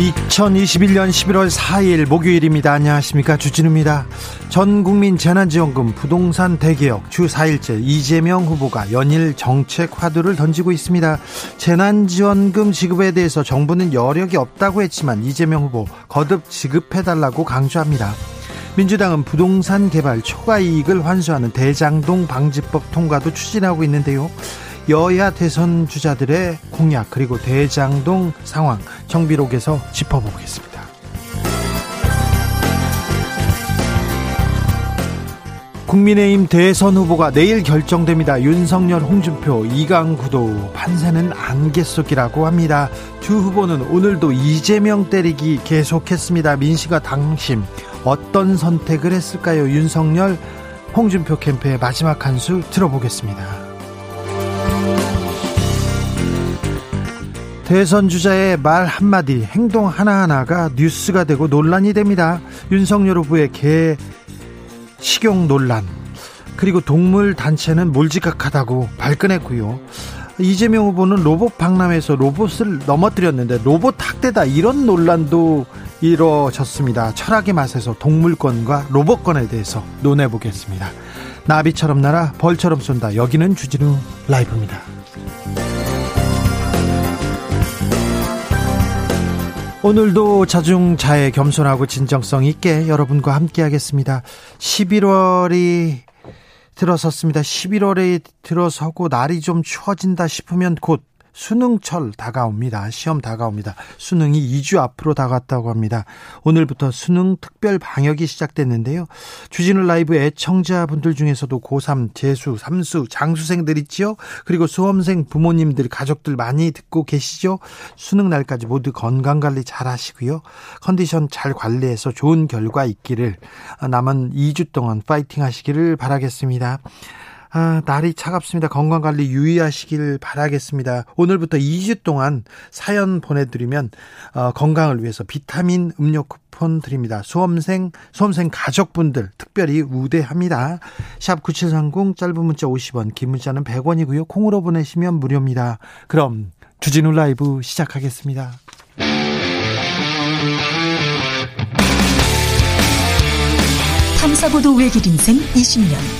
2021년 11월 4일 목요일입니다. 안녕하십니까. 주진우입니다. 전 국민 재난지원금 부동산 대개혁 주 4일째 이재명 후보가 연일 정책 화두를 던지고 있습니다. 재난지원금 지급에 대해서 정부는 여력이 없다고 했지만 이재명 후보 거듭 지급해달라고 강조합니다. 민주당은 부동산 개발 초과 이익을 환수하는 대장동 방지법 통과도 추진하고 있는데요. 여야 대선 주자들의 공약 그리고 대장동 상황 정비록에서 짚어보겠습니다. 국민의힘 대선 후보가 내일 결정됩니다. 윤석열, 홍준표, 이강구도 판세는 안개 속이라고 합니다. 두 후보는 오늘도 이재명 때리기 계속했습니다. 민심과 당심 어떤 선택을 했을까요? 윤석열, 홍준표 캠프의 마지막 한 수 들어보겠습니다. 대선 주자의 말 한마디, 행동 하나하나가 뉴스가 되고 논란이 됩니다. 윤석열 후보의 개 식용 논란, 그리고 동물 단체는 몰지각하다고 발끈했고요. 이재명 후보는 로봇 박람회에서 로봇을 넘어뜨렸는데 로봇 학대다 이런 논란도 이루어졌습니다. 철학의 맛에서 동물권과 로봇권에 대해서 논해보겠습니다. 나비처럼 날아 벌처럼 쏜다. 여기는 주진우 라이브입니다. 오늘도 자중자애 겸손하고 진정성 있게 여러분과 함께 하겠습니다. 11월이 들어섰습니다. 11월에 들어서고 날이 좀 추워진다 싶으면 곧 수능철 다가옵니다. 시험 다가옵니다. 수능이 2주 앞으로 다가왔다고 합니다. 오늘부터 수능 특별 방역이 시작됐는데요. 주진우 라이브 애청자분들 중에서도 고3, 재수, 삼수, 장수생들 있지요. 그리고 수험생 부모님들, 가족들 많이 듣고 계시죠. 수능 날까지 모두 건강 관리 잘 하시고요. 컨디션 잘 관리해서 좋은 결과 있기를 남은 2주 동안 파이팅 하시기를 바라겠습니다. 아, 날이 차갑습니다. 건강 관리 유의하시길 바라겠습니다. 오늘부터 2주 동안 사연 보내드리면 어, 건강을 위해서 비타민 음료 쿠폰 드립니다. 수험생, 수험생 가족분들 특별히 우대합니다. 샵 9730 짧은 문자 50원, 긴 문자는 100원이고요. 콩으로 보내시면 무료입니다. 그럼 주진우 라이브 시작하겠습니다. 탐사보도 외길 인생 20년.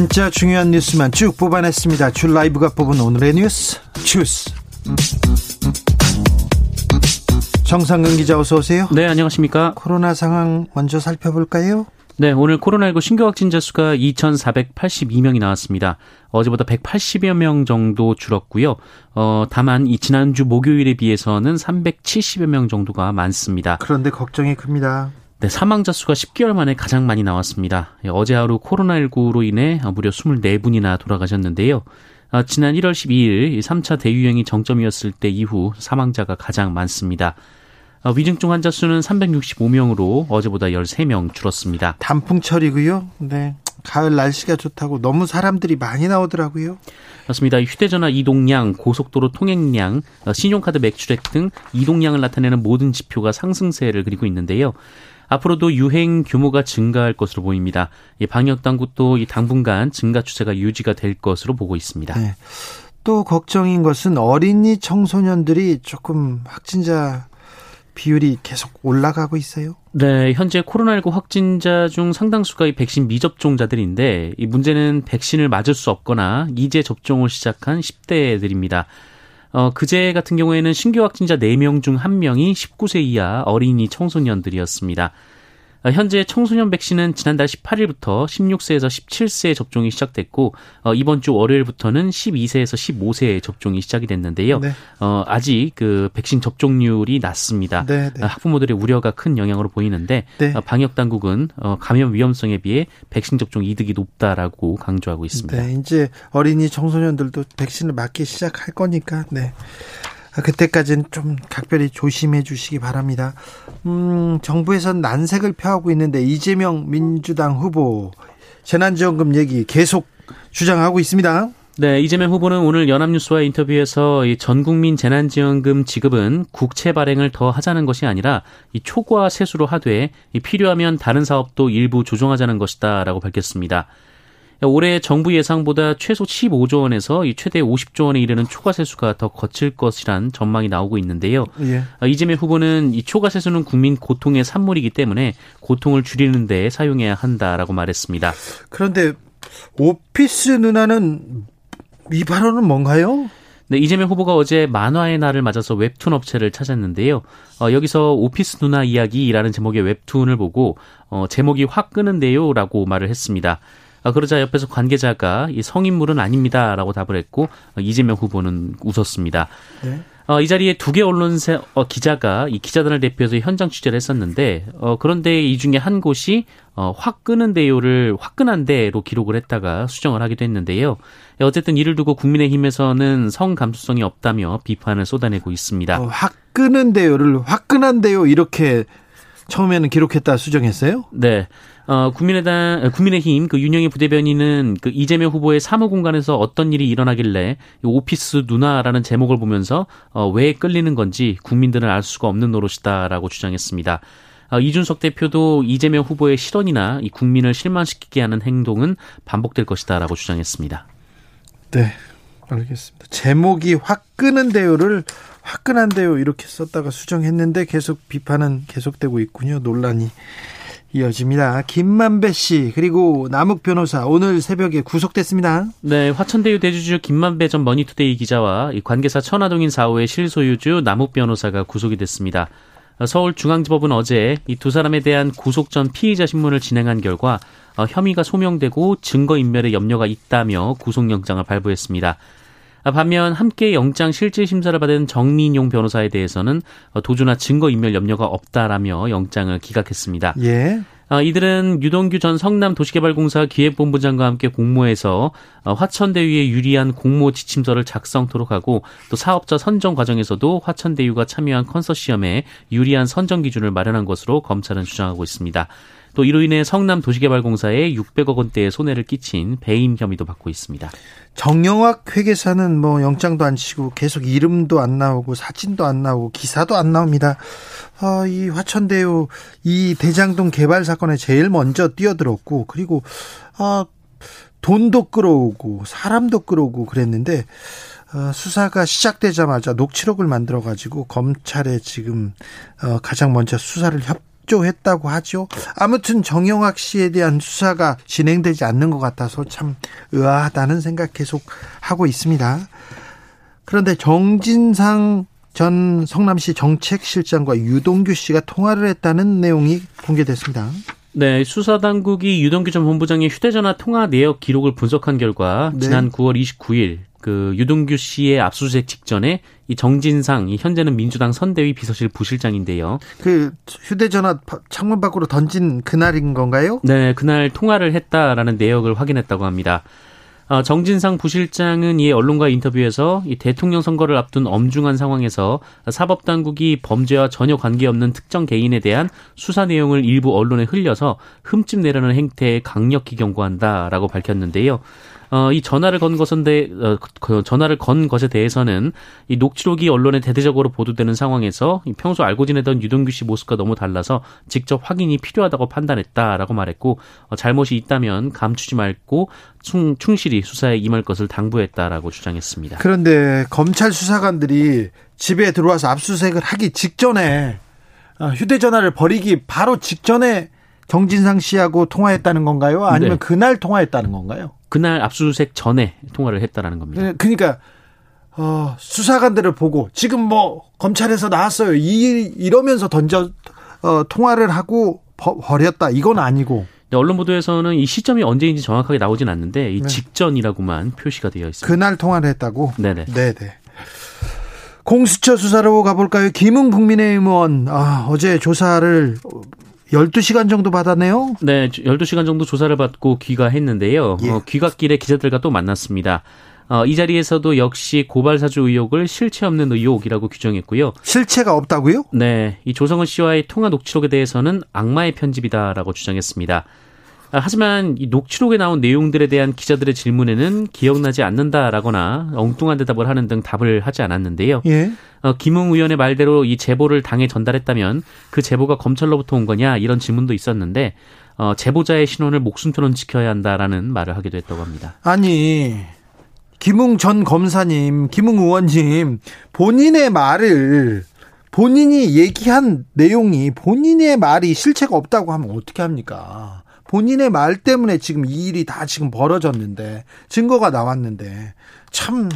진짜 중요한 뉴스만 쭉 뽑아냈습니다. 줄 라이브가 뽑은 오늘의 뉴스 주스. 정상근 기자 어서 오세요. 네, 안녕하십니까? 코로나 상황 먼저 살펴볼까요? 네, 오늘 코로나19 신규 확진자 수가 2,482명이 나왔습니다. 어제보다 180여 명 정도 줄었고요. 어, 다만 이 지난주 목요일에 비해서는 370여 명 정도가 많습니다. 그런데 걱정이 큽니다. 네, 사망자 수가 10개월 만에 가장 많이 나왔습니다. 예, 어제 하루 코로나19로 인해 무려 24분이나 돌아가셨는데요. 아, 지난 1월 12일 3차 대유행이 정점이었을 때 이후 사망자가 가장 많습니다. 아, 위중증 환자 수는 365명으로 어제보다 13명 줄었습니다. 단풍철이고요. 네. 가을 날씨가 좋다고 너무 사람들이 많이 나오더라고요. 맞습니다. 휴대전화 이동량, 고속도로 통행량, 어, 신용카드 매출액 등 이동량을 나타내는 모든 지표가 상승세를 그리고 있는데요. 앞으로도 유행 규모가 증가할 것으로 보입니다. 방역 당국도 이 당분간 증가 추세가 유지가 될 것으로 보고 있습니다. 네. 또 걱정인 것은 어린이 청소년들이 조금 확진자 비율이 계속 올라가고 있어요. 네, 현재 코로나19 확진자 중 상당수가 이 백신 미접종자들인데 이 문제는 백신을 맞을 수 없거나 이제 접종을 시작한 10대들입니다. 어, 그제 같은 경우에는 신규 확진자 4명 중 1명이 19세 이하 어린이 청소년들이었습니다. 어, 현재 청소년 백신은 지난달 18일부터 16세에서 17세 접종이 시작됐고 어, 이번 주 월요일부터는 12세에서 15세 접종이 시작이 됐는데요. 네. 어, 아직 그 백신 접종률이 낮습니다. 네, 네. 학부모들의 우려가 큰 영향으로 보이는데 네. 어, 방역 당국은 어, 감염 위험성에 비해 백신 접종 이득이 높다라고 강조하고 있습니다. 네, 이제 어린이 청소년들도 백신을 맞기 시작할 거니까 네. 그때까지는 좀 각별히 조심해 주시기 바랍니다. 음, 정부에선 난색을 표하고 있는데 이재명 민주당 후보 재난지원금 얘기 계속 주장하고 있습니다. 네, 이재명 후보는 오늘 연합뉴스와 인터뷰에서 이 전국민 재난지원금 지급은 국채 발행을 더 하자는 것이 아니라 이 초과 세수로 하되 이 필요하면 다른 사업도 일부 조정하자는 것이다라고 밝혔습니다. 올해 정부 예상보다 최소 15조 원에서 최대 50조 원에 이르는 초과 세수가 더 거칠 것이란 전망이 나오고 있는데요. 예. 어, 이재명 후보는 이 초과 세수는 국민 고통의 산물이기 때문에 고통을 줄이는 데 사용해야 한다라고 말했습니다. 그런데 오피스 누나는 이 발언은 뭔가요? 네, 이재명 후보가 어제 만화의 날을 맞아서 웹툰 업체를 찾았는데요. 어, 여기서 오피스 누나 이야기라는 제목의 웹툰을 보고 어, 제목이 확 끄는데요라고 말을 했습니다. 아, 그러자 옆에서 관계자가 이 성인물은 아닙니다라고 답을 했고 어, 이재명 후보는 웃었습니다. 네. 어, 이 자리에 두 개 언론사 어, 기자가 이 기자단을 대표해서 현장 취재를 했었는데 어, 그런데 이 중에 한 곳이 어, 화끈한데요를 화끈한데로 기록을 했다가 수정을 하기도 했는데요. 어쨌든 이를 두고 국민의힘에서는 성 감수성이 없다며 비판을 쏟아내고 있습니다. 어, 화끈한데요를 화끈한데요 이렇게 처음에는 기록했다 수정했어요? 네. 어, 국민의당, 국민의힘 그 윤영희 부대변인은 그 이재명 후보의 사무 공간에서 어떤 일이 일어나길래 오피스 누나라는 제목을 보면서 어, 왜 끌리는 건지 국민들은 알 수가 없는 노릇이다라고 주장했습니다. 어, 이준석 대표도 이재명 후보의 실언이나 이 국민을 실망시키게 하는 행동은 반복될 것이다라고 주장했습니다. 네, 알겠습니다. 제목이 화끈한데요를 화끈한데요 이렇게 썼다가 수정했는데 계속 비판은 계속되고 있군요. 논란이. 이어집니다. 김만배 씨 그리고 남욱 변호사 오늘 새벽에 구속됐습니다. 네, 화천대유 대주주 김만배 전 머니투데이 기자와 관계사 천화동인 4호의 실소유주 남욱 변호사가 구속이 됐습니다. 서울중앙지법은 어제 이 두 사람에 대한 구속 전 피의자 신문을 진행한 결과 어, 혐의가 소명되고 증거 인멸의 염려가 있다며 구속영장을 발부했습니다. 반면 함께 영장 실질 심사를 받은 정민용 변호사에 대해서는 도주나 증거 인멸 염려가 없다라며 영장을 기각했습니다. 예. 어, 이들은 유동규 전 성남도시개발공사 기획본부장과 함께 공모해서 어, 화천대유에 유리한 공모 지침서를 작성토록 하고 또 사업자 선정 과정에서도 화천대유가 참여한 컨소시엄에 유리한 선정 기준을 마련한 것으로 검찰은 주장하고 있습니다. 또 이로 인해 성남 도시개발공사에 600억 원대의 손해를 끼친 배임 혐의도 받고 있습니다. 정영학 회계사는 뭐 영장도 안 치고 계속 이름도 안 나오고 사진도 안 나오고 기사도 안 나옵니다. 어, 이 화천대유 이 대장동 개발 사건에 제일 먼저 뛰어들었고 그리고 어, 돈도 끌어오고 사람도 끌어오고 그랬는데 어, 수사가 시작되자마자 녹취록을 만들어 가지고 검찰에 지금 어, 가장 먼저 수사를 협 협조했다고 하죠. 아무튼 정영학 씨에 대한 수사가 진행되지 않는 것 같아서 참 의아하다는 생각 계속 하고 있습니다. 그런데 정진상 전 성남시 정책실장과 유동규 씨가 통화를 했다는 내용이 공개됐습니다. 네, 수사당국이 유동규 전 본부장의 휴대전화 통화 내역 기록을 분석한 결과 네. 지난 9월 29일 그 유동규 씨의 압수수색 직전에 이 정진상 이 현재는 민주당 선대위 비서실 부실장인데요. 그 휴대전화 창문 밖으로 던진 그날인 건가요? 네, 그날 통화를 했다라는 내역을 확인했다고 합니다. 어, 정진상 부실장은 이에 언론과 인터뷰에서 이 대통령 선거를 앞둔 엄중한 상황에서 사법당국이 범죄와 전혀 관계없는 특정 개인에 대한 수사 내용을 일부 언론에 흘려서 흠집 내려는 행태에 강력히 경고한다라고 밝혔는데요. 어, 이 전화를 건 것은 대, 어, 그 전화를 건 것에 대해서는 이 녹취록이 언론에 대대적으로 보도되는 상황에서 평소 알고 지내던 유동규 씨 모습과 너무 달라서 직접 확인이 필요하다고 판단했다라고 말했고 어, 잘못이 있다면 감추지 말고 충, 충실히 수사에 임할 것을 당부했다라고 주장했습니다. 그런데 검찰 수사관들이 집에 들어와서 압수수색을 하기 직전에 어, 휴대전화를 버리기 바로 직전에 정진상 씨하고 통화했다는 건가요? 아니면 네. 그날 통화했다는 건가요? 그날 압수수색 전에 통화를 했다라는 겁니다. 네, 그러니까 어, 수사관들을 보고 지금 뭐 검찰에서 나왔어요. 이 이러면서 던져 어, 통화를 하고 버, 버렸다. 이건 아니고. 네, 언론 보도에서는 이 시점이 언제인지 정확하게 나오진 않는데 이 네. 직전이라고만 표시가 되어 있습니다. 그날 통화를 했다고? 네네. 네네. 공수처 수사로 가볼까요? 김웅 국민의힘 의원 아, 어제 조사를 12시간 정도 받았네요? 네, 12시간 정도 조사를 받고 귀가했는데요. 예. 어, 귀갓길에 기자들과 또 만났습니다. 어, 이 자리에서도 역시 고발사주 의혹을 실체 없는 의혹이라고 규정했고요. 실체가 없다고요? 네, 이 조성은 씨와의 통화 녹취록에 대해서는 악마의 편집이다라고 주장했습니다. 아, 하지만 이 녹취록에 나온 내용들에 대한 기자들의 질문에는 기억나지 않는다라거나 엉뚱한 대답을 하는 등 답을 하지 않았는데요. 예. 어, 김웅 의원의 말대로 이 제보를 당에 전달했다면 그 제보가 검찰로부터 온 거냐 이런 질문도 있었는데 어, 제보자의 신원을 목숨처럼 지켜야 한다라는 말을 하기도 했다고 합니다. 아니 김웅 전 검사님, 김웅 의원님 본인의 말을 본인이 얘기한 내용이 본인의 말이 실체가 없다고 하면 어떻게 합니까? 본인의 말 때문에 지금 이 일이 다 지금 벌어졌는데 증거가 나왔는데 참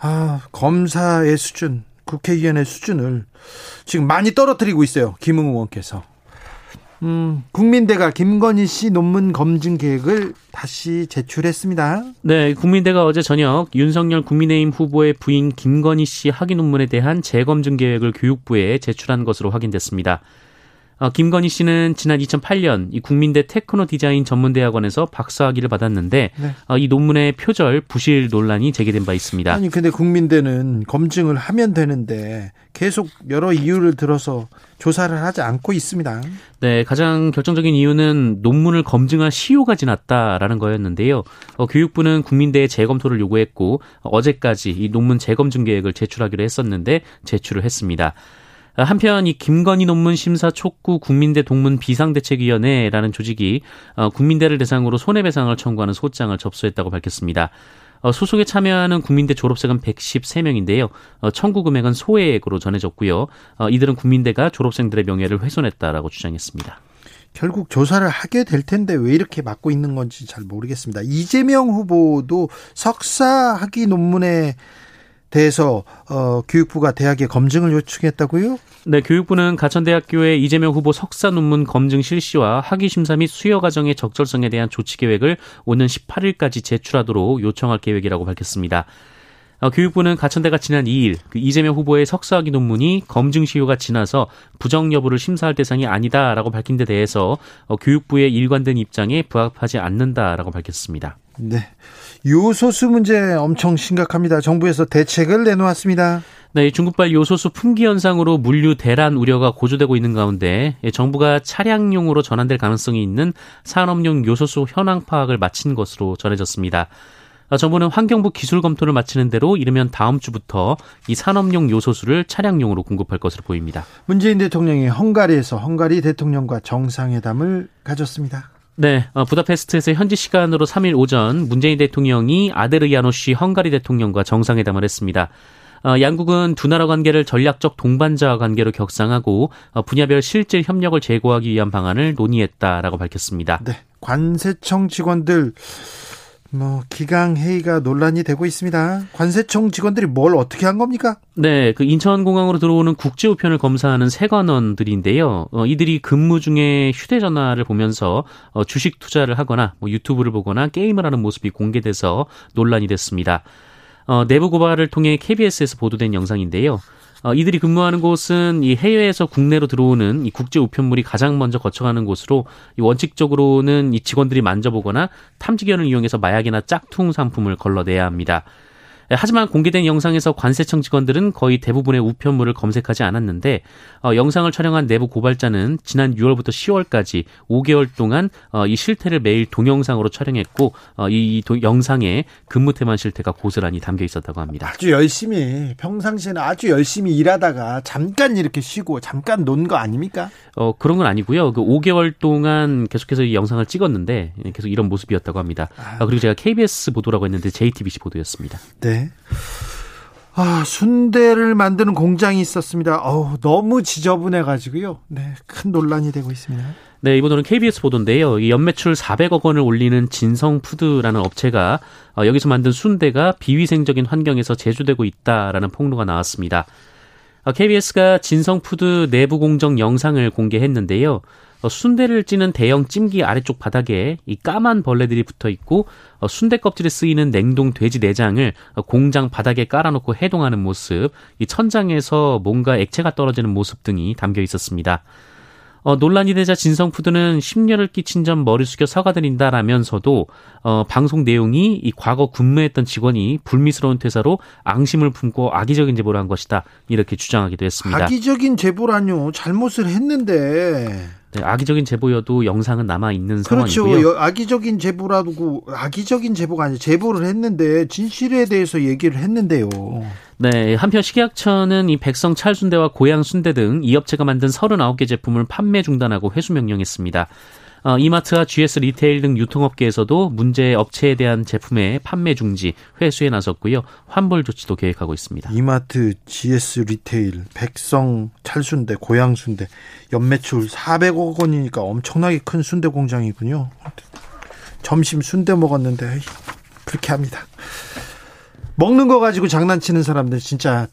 아, 검사의 수준, 국회의원의 수준을 지금 많이 떨어뜨리고 있어요. 김웅 의원께서. 음, 국민대가 김건희 씨 논문 검증 계획을 다시 제출했습니다. 네, 국민대가 어제 저녁 윤석열 국민의힘 후보의 부인 김건희 씨 학위 논문에 대한 재검증 계획을 교육부에 제출한 것으로 확인됐습니다. 어, 김건희 씨는 지난 2008년 이 국민대 테크노 디자인 전문대학원에서 박사학위를 받았는데 네. 어, 이 논문의 표절 부실 논란이 제기된 바 있습니다. 아니 근데 국민대는 검증을 하면 되는데 계속 여러 이유를 들어서 조사를 하지 않고 있습니다. 네, 가장 결정적인 이유는 논문을 검증할 시효가 지났다라는 거였는데요. 어, 교육부는 국민대에 재검토를 요구했고 어제까지 이 논문 재검증 계획을 제출하기로 했었는데 제출을 했습니다. 한편 이 김건희 논문 심사 촉구 국민대 동문 비상대책위원회라는 조직이 어, 국민대를 대상으로 손해배상을 청구하는 소장을 접수했다고 밝혔습니다. 어, 소송에 참여하는 국민대 졸업생은 113명인데요. 어, 청구 금액은 소액으로 전해졌고요. 이들은 국민대가 졸업생들의 명예를 훼손했다라고 주장했습니다. 결국 조사를 하게 될 텐데 왜 이렇게 막고 있는 건지 잘 모르겠습니다. 이재명 후보도 석사 학위 논문에 대해서 어, 교육부가 대학에 검증을 요청했다고요? 네, 교육부는 가천대학교의 이재명 후보 석사 논문 검증 실시와 학위 심사 및 수여 과정의 적절성에 대한 조치 계획을 오는 18일까지 제출하도록 요청할 계획이라고 밝혔습니다. 어, 교육부는 가천대가 지난 2일 그 이재명 후보의 석사학위 논문이 검증 시효가 지나서 부정 여부를 심사할 대상이 아니다라고 밝힌 데 대해서 어, 교육부의 일관된 입장에 부합하지 않는다라고 밝혔습니다. 네. 요소수 문제 엄청 심각합니다. 정부에서 대책을 내놓았습니다. 네, 중국발 요소수 품귀 현상으로 물류 대란 우려가 고조되고 있는 가운데 예, 정부가 차량용으로 전환될 가능성이 있는 산업용 요소수 현황 파악을 마친 것으로 전해졌습니다. 어, 정부는 환경부 기술 검토를 마치는 대로 이르면 다음 주부터 이 산업용 요소수를 차량용으로 공급할 것으로 보입니다. 문재인 대통령이 헝가리에서 헝가리 대통령과 정상회담을 가졌습니다. 네, 어, 부다페스트에서 현지 시간으로 3일 오전 문재인 대통령이 아데르야노시 헝가리 대통령과 정상회담을 했습니다. 어, 양국은 두 나라 관계를 전략적 동반자 관계로 격상하고 어, 분야별 실질 협력을 제고하기 위한 방안을 논의했다라고 밝혔습니다. 네, 관세청 직원들 뭐 기강 회의가 논란이 되고 있습니다. 관세청 직원들이 뭘 어떻게 한 겁니까? 네, 그 인천공항으로 들어오는 국제 우편을 검사하는 세관원들인데요. 어, 이들이 근무 중에 휴대전화를 보면서 어, 주식 투자를 하거나 뭐 유튜브를 보거나 게임을 하는 모습이 공개돼서 논란이 됐습니다. 어, 내부 고발을 통해 KBS에서 보도된 영상인데요. 어, 이들이 근무하는 곳은 이 해외에서 국내로 들어오는 이 국제 우편물이 가장 먼저 거쳐가는 곳으로 이 원칙적으로는 이 직원들이 만져보거나 탐지견을 이용해서 마약이나 짝퉁 상품을 걸러내야 합니다. 예, 하지만 공개된 영상에서 관세청 직원들은 거의 대부분의 우편물을 검색하지 않았는데 어, 영상을 촬영한 내부 고발자는 지난 6월부터 10월까지 5개월 동안 어, 이 실태를 매일 동영상으로 촬영했고 어, 이 도, 영상에 근무태만 실태가 고스란히 담겨 있었다고 합니다. 아주 열심히 평상시에는 아주 열심히 일하다가 잠깐 이렇게 쉬고 잠깐 논 거 아닙니까? 어 그런 건 아니고요. 그 5개월 동안 계속해서 이 영상을 찍었는데 계속 이런 모습이었다고 합니다. 아, 그리고 제가 KBS 보도라고 했는데 JTBC 보도였습니다. 네. 아, 순대를 만드는 공장이 있었습니다. 어우, 너무 지저분해 가지고요. 네, 큰 논란이 되고 있습니다. 네, 이번에는 KBS 보도인데요. 이 연매출 400억 원을 올리는 진성푸드라는 업체가 어, 여기서 만든 순대가 비위생적인 환경에서 제조되고 있다라는 폭로가 나왔습니다. KBS가 어, 진성푸드 내부 공정 영상을 공개했는데요. 어, 순대를 찌는 대형 찜기 아래쪽 바닥에 이 까만 벌레들이 붙어 있고 어, 순대 껍질에 쓰이는 냉동 돼지 내장을 어, 공장 바닥에 깔아놓고 해동하는 모습, 이 천장에서 뭔가 액체가 떨어지는 모습 등이 담겨 있었습니다. 어, 논란이 되자 진성푸드는 심려를 끼친 점 머리 숙여 사과드린다라면서도 어, 방송 내용이 이 과거 근무했던 직원이 불미스러운 퇴사로 앙심을 품고 악의적인 제보를 한 것이다 이렇게 주장하기도 했습니다. 악의적인 제보라뇨 잘못을 했는데 네, 악의적인 제보여도 영상은 남아 있는 그렇죠. 상황이고요. 악의적인 제보라고 악의적인 제보가 아니라 제보를 했는데 진실에 대해서 얘기를 했는데요. 네, 한편 식약처는 이 백성 찰순대와 고양 순대 등 이 업체가 만든 39개 제품을 판매 중단하고 회수 명령했습니다. 어, 이마트와 GS 리테일 등 유통업계에서도 문제 업체에 대한 제품의 판매 중지, 회수에 나섰고요. 환불 조치도 계획하고 있습니다. 이마트, GS 리테일, 백성 찰순대, 고양 순대 연매출 400억 원이니까 엄청나게 큰 순대 공장이군요. 점심 순대 먹었는데 그렇게 합니다. 먹는 거 가지고 장난치는 사람들 진짜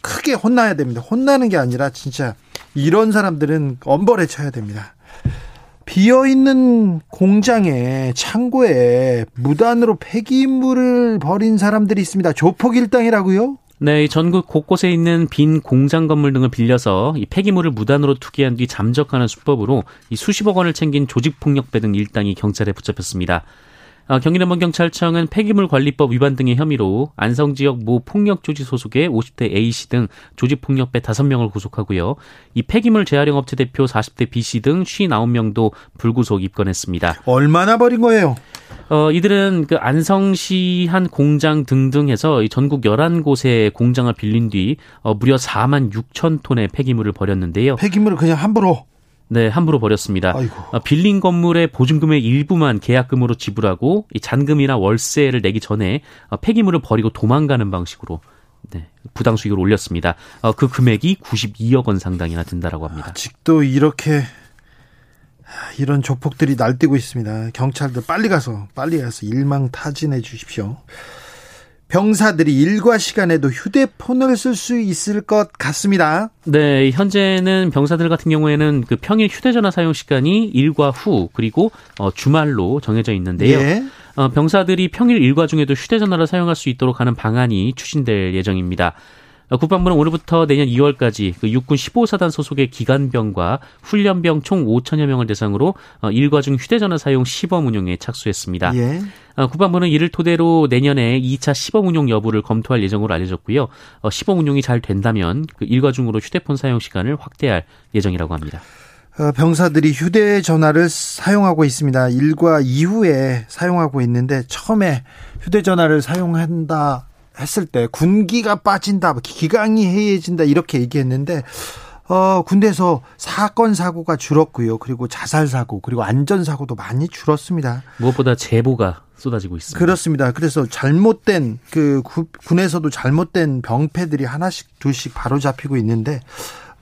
크게 혼나야 됩니다. 혼나는 게 아니라 진짜 이런 사람들은 엄벌에 쳐야 됩니다. 비어 있는 공장에 창고에 무단으로 폐기물을 버린 사람들이 있습니다. 조폭 일당이라고요? 네, 전국 곳곳에 있는 빈 공장 건물 등을 빌려서 이 폐기물을 무단으로 투기한 뒤 잠적하는 수법으로 이 수십억 원을 챙긴 조직폭력배 등 일당이 경찰에 붙잡혔습니다. 어, 경기남원경찰청은 폐기물 관리법 위반 등의 혐의로 안성 지역 모 폭력 조직 소속의 50대 A씨 등 조직 폭력배 5명을 구속하고요. 이 폐기물 재활용 업체 대표 40대 B씨 등 59명도 불구속 입건했습니다. 얼마나 버린 거예요? 어, 이들은 그 안성시 한 공장 등등 해서 전국 11곳의 공장을 빌린 뒤 어, 무려 4만 6천 톤의 폐기물을 버렸는데요. 폐기물을 그냥 함부로 네, 함부로 버렸습니다. 아이고. 어, 빌린 건물의 보증금의 일부만 계약금으로 지불하고 이 잔금이나 월세를 내기 전에 어, 폐기물을 버리고 도망가는 방식으로 네, 부당 수익을 올렸습니다. 어, 그 금액이 92억 원 상당이나 든다라고 합니다. 아직도 이렇게 이런 조폭들이 날뛰고 있습니다. 경찰들 빨리 가서 빨리 가서 일망타진해 주십시오. 병사들이 일과 시간에도 휴대폰을 쓸 수 있을 것 같습니다. 네, 현재는 병사들 같은 경우에는 그 평일 휴대전화 사용 시간이 일과 후 그리고 어, 주말로 정해져 있는데요. 예. 어, 병사들이 평일 일과 중에도 휴대전화를 사용할 수 있도록 하는 방안이 추진될 예정입니다. 어, 국방부는 오늘부터 내년 2월까지 그 육군 15사단 소속의 기관병과 훈련병 총 5천여 명을 대상으로 어, 일과 중 휴대전화 사용 시범 운용에 착수했습니다. 예. 어, 국방부는 이를 토대로 내년에 2차 시범 운용 여부를 검토할 예정으로 알려졌고요. 시범 운용이 잘 된다면 그 일과 중으로 휴대폰 사용 시간을 확대할 예정이라고 합니다. 병사들이 휴대전화를 사용하고 있습니다. 일과 이후에 사용하고 있는데 처음에 휴대전화를 사용한다 했을 때 군기가 빠진다, 기강이 해해진다 이렇게 얘기했는데 어, 군대에서 사건 사고가 줄었고요. 그리고 자살 사고, 그리고 안전 사고도 많이 줄었습니다. 무엇보다 제보가 쏟아지고 있습니다. 그렇습니다. 그래서 잘못된 그 군에서도 잘못된 병폐들이 하나씩 둘씩 바로 잡히고 있는데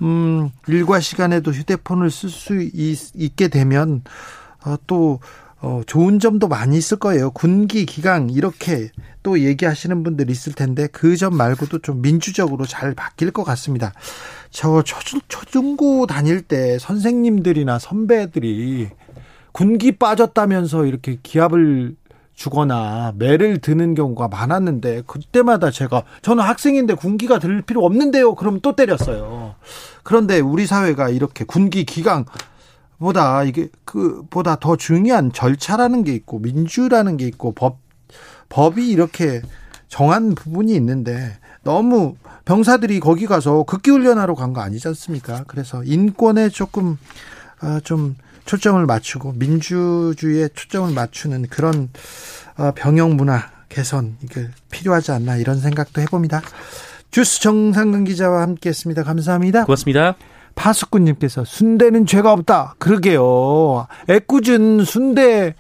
음, 일과 시간에도 휴대폰을 쓸 수 있게 되면 어, 또 어, 좋은 점도 많이 있을 거예요. 군기, 기강, 이렇게 또 얘기하시는 분들 있을 텐데, 그 점 말고도 좀 민주적으로 잘 바뀔 것 같습니다. 저 초, 초중고 다닐 때 선생님들이나 선배들이 군기 빠졌다면서 이렇게 기합을 주거나 매를 드는 경우가 많았는데, 그때마다 제가, 저는 학생인데 군기가 들 필요 없는데요. 그럼 또 때렸어요. 그런데 우리 사회가 이렇게 군기, 기강, 보다 이게 그 보다 더 중요한 절차라는 게 있고 민주라는 게 있고 법 법이 이렇게 정한 부분이 있는데 너무 병사들이 거기 가서 극기 훈련하러 간 거 아니지 않습니까? 그래서 인권에 조금 어, 좀 초점을 맞추고 민주주의에 초점을 맞추는 그런 어, 병영 문화 개선 이게 필요하지 않나 이런 생각도 해봅니다. 주스 정상근 기자와 함께했습니다. 감사합니다. 고맙습니다. 파수꾼님께서 순대는 죄가 없다. 그러게요. 애꿎은 순대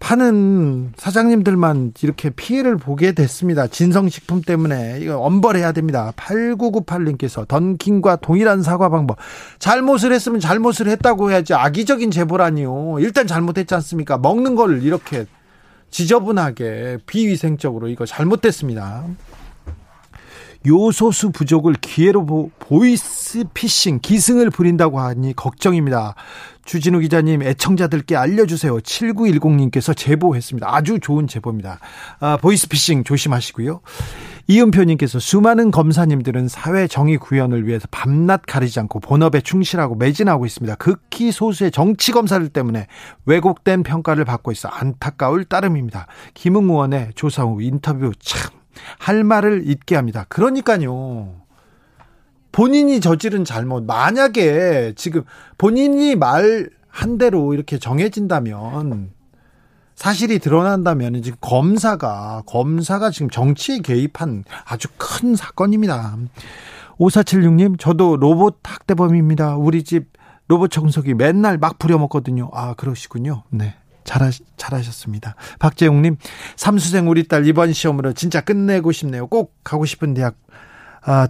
파는 사장님들만 이렇게 피해를 보게 됐습니다. 진성식품 때문에 이거 엄벌해야 됩니다. 8998님께서 던킨과 동일한 사과 방법. 잘못을 했으면 잘못을 했다고 해야지 악의적인 제보라니요. 일단 잘못했지 않습니까? 먹는 걸 이렇게 지저분하게 비위생적으로 이거 잘못됐습니다. 요소수 부족을 기회로 보, 보이스 피싱 기승을 부린다고 하니 걱정입니다. 주진우 기자님 애청자들께 알려주세요. 7910님께서 제보했습니다. 아주 좋은 제보입니다. 아, 보이스피싱 조심하시고요. 이은표님께서 수많은 검사님들은 사회 정의 구현을 위해서 밤낮 가리지 않고 본업에 충실하고 매진하고 있습니다. 극히 소수의 정치 검사들 때문에 왜곡된 평가를 받고 있어 안타까울 따름입니다. 김웅 의원의 조사 후 인터뷰 참 할 말을 잊게 합니다. 그러니까요. 본인이 저지른 잘못 만약에 지금 본인이 말한 대로 이렇게 정해진다면 사실이 드러난다면 지금 검사가 검사가 지금 정치에 개입한 아주 큰 사건입니다. 5476님 저도 로봇 학대범입니다. 우리 집 로봇 청소기 맨날 막 부려먹거든요. 아 그러시군요. 네. 잘하, 잘하셨습니다. 박재웅님, 삼수생 우리 딸 이번 시험으로 진짜 끝내고 싶네요. 꼭 가고 싶은 대학, 아,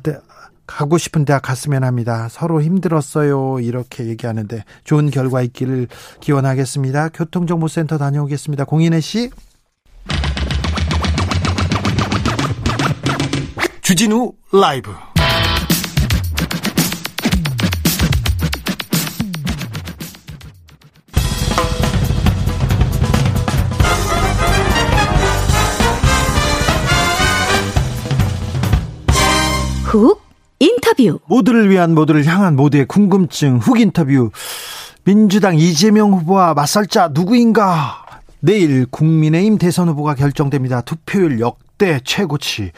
가고 싶은 대학 갔으면 합니다. 서로 힘들었어요. 이렇게 얘기하는데 좋은 결과 있기를 기원하겠습니다. 교통정보센터 다녀오겠습니다. 공인혜 씨. 주진우 라이브. 훅 인터뷰. 모두를 위한 모두를 향한 모두의 궁금증 훅 인터뷰. 민주당 이재명 후보와 맞설자 누구인가? 내일 국민의힘 대선 후보가 결정됩니다. 투표율 역대 최고치.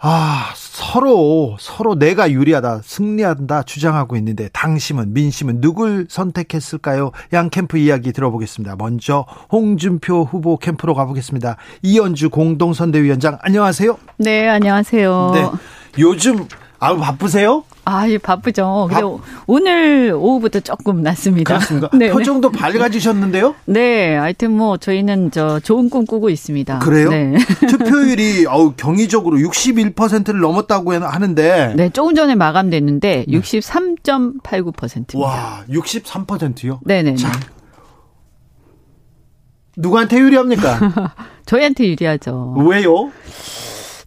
아, 서로, 서로 내가 유리하다, 승리한다 주장하고 있는데, 당심은, 민심은 누굴 선택했을까요? 양 캠프 이야기 들어보겠습니다. 먼저, 홍준표 후보 캠프로 가보겠습니다. 이현주 공동선대위원장, 안녕하세요. 네, 안녕하세요. 네. 요즘 아 바쁘세요? 아, 예, 바쁘죠. 근데 바... 오늘 오후부터 조금 낫습니다. 그렇습니까? 네, 표정도 밝아지셨는데요? 네, 하여튼 뭐 저희는 저 좋은 꿈 꾸고 있습니다. 그래요? 네. 투표율이 어우 경이적으로 61%를 넘었다고 하는데 네, 조금 전에 마감됐는데 63.89%입니다. 와, 63%요? 네, 네. 자. 누구한테 유리합니까? 저희한테 유리하죠. 왜요?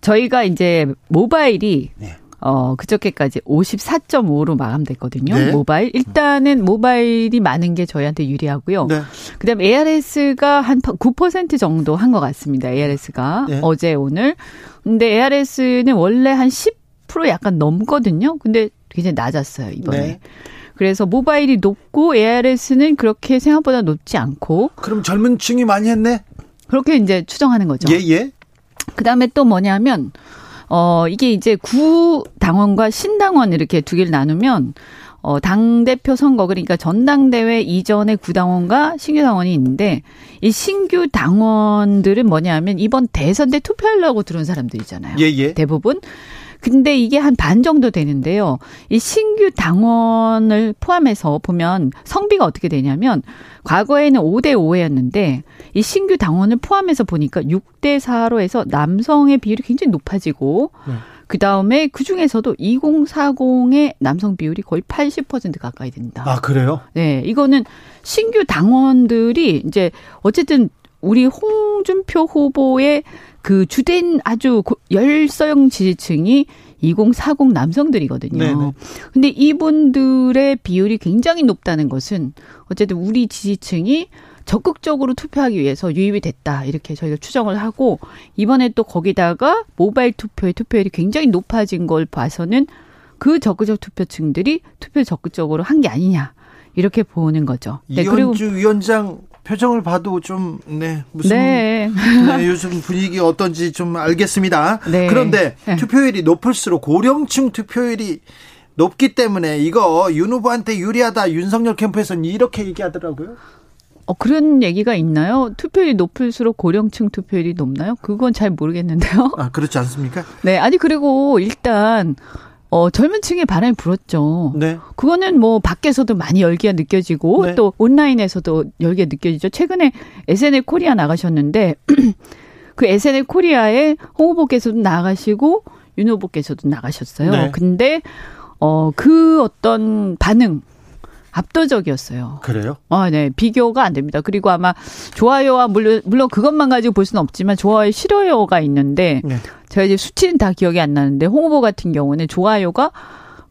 저희가 이제 모바일이 네. 어, 그저께까지 54.5로 마감됐거든요. 네. 모바일. 일단은 모바일이 많은 게 저희한테 유리하고요. 네. 그 다음에 ARS가 한 9% 정도 한 것 같습니다. ARS가. 네. 어제, 오늘. 근데 ARS는 원래 한 10% 약간 넘거든요. 근데 굉장히 낮았어요, 이번에. 네. 그래서 모바일이 높고 ARS는 그렇게 생각보다 높지 않고. 그럼 젊은 층이 많이 했네? 그렇게 이제 추정하는 거죠. 예, 예. 그 다음에 또 뭐냐면, 어, 이게 이제 구 당원과 신당원 이렇게 두 개를 나누면, 어, 당대표 선거, 그러니까 전당대회 이전에 구당원과 신규 당원이 있는데, 이 신규 당원들은 뭐냐면, 이번 대선 때 투표하려고 들어온 사람들이잖아요. 예, 예. 대부분. 근데 이게 한 반 정도 되는데요. 이 신규 당원을 포함해서 보면 성비가 어떻게 되냐면 과거에는 5대 5였는데 이 신규 당원을 포함해서 보니까 6대 4로 해서 남성의 비율이 굉장히 높아지고 네. 그 다음에 그 중에서도 2040의 남성 비율이 거의 80% 가까이 된다. 아, 그래요? 네. 이거는 신규 당원들이 이제 어쨌든 우리 홍준표 후보의 그 주된 아주 열성 지지층이 2040 남성들이거든요. 네네. 근데 이분들의 비율이 굉장히 높다는 것은 어쨌든 우리 지지층이 적극적으로 투표하기 위해서 유입이 됐다. 이렇게 저희가 추정을 하고 이번에 또 거기다가 모바일 투표의 투표율이 굉장히 높아진 걸 봐서는 그 적극적 투표층들이 투표를 적극적으로 한 게 아니냐. 이렇게 보는 거죠. 네, 이현주 위원장 표정을 봐도 좀, 네, 무슨, 네. 네 요즘 분위기 어떤지 좀 알겠습니다. 네. 그런데 네. 투표율이 높을수록 고령층 투표율이 높기 때문에 이거 윤 후보한테 유리하다 윤석열 캠프에서는 이렇게 얘기하더라고요. 어, 그런 얘기가 있나요? 투표율이 높을수록 고령층 투표율이 높나요? 그건 잘 모르겠는데요. 아, 그렇지 않습니까? 네, 아니, 그리고 일단, 어, 젊은 층에 바람이 불었죠. 네. 그거는 뭐 밖에서도 많이 열기가 느껴지고 네. 또 온라인에서도 열기가 느껴지죠. 최근에 SNL 코리아 나가셨는데 그 SNL 코리아에 홍 후보께서도 나가시고 윤 후보께서도 나가셨어요. 네. 근데 어, 그 어떤 반응 압도적이었어요. 그래요? 아, 네. 비교가 안 됩니다. 그리고 아마 좋아요와 물론, 물론 그것만 가지고 볼 수는 없지만 좋아요, 싫어요가 있는데 네. 제가 이제 수치는 다 기억이 안 나는데 홍 후보 같은 경우는 좋아요가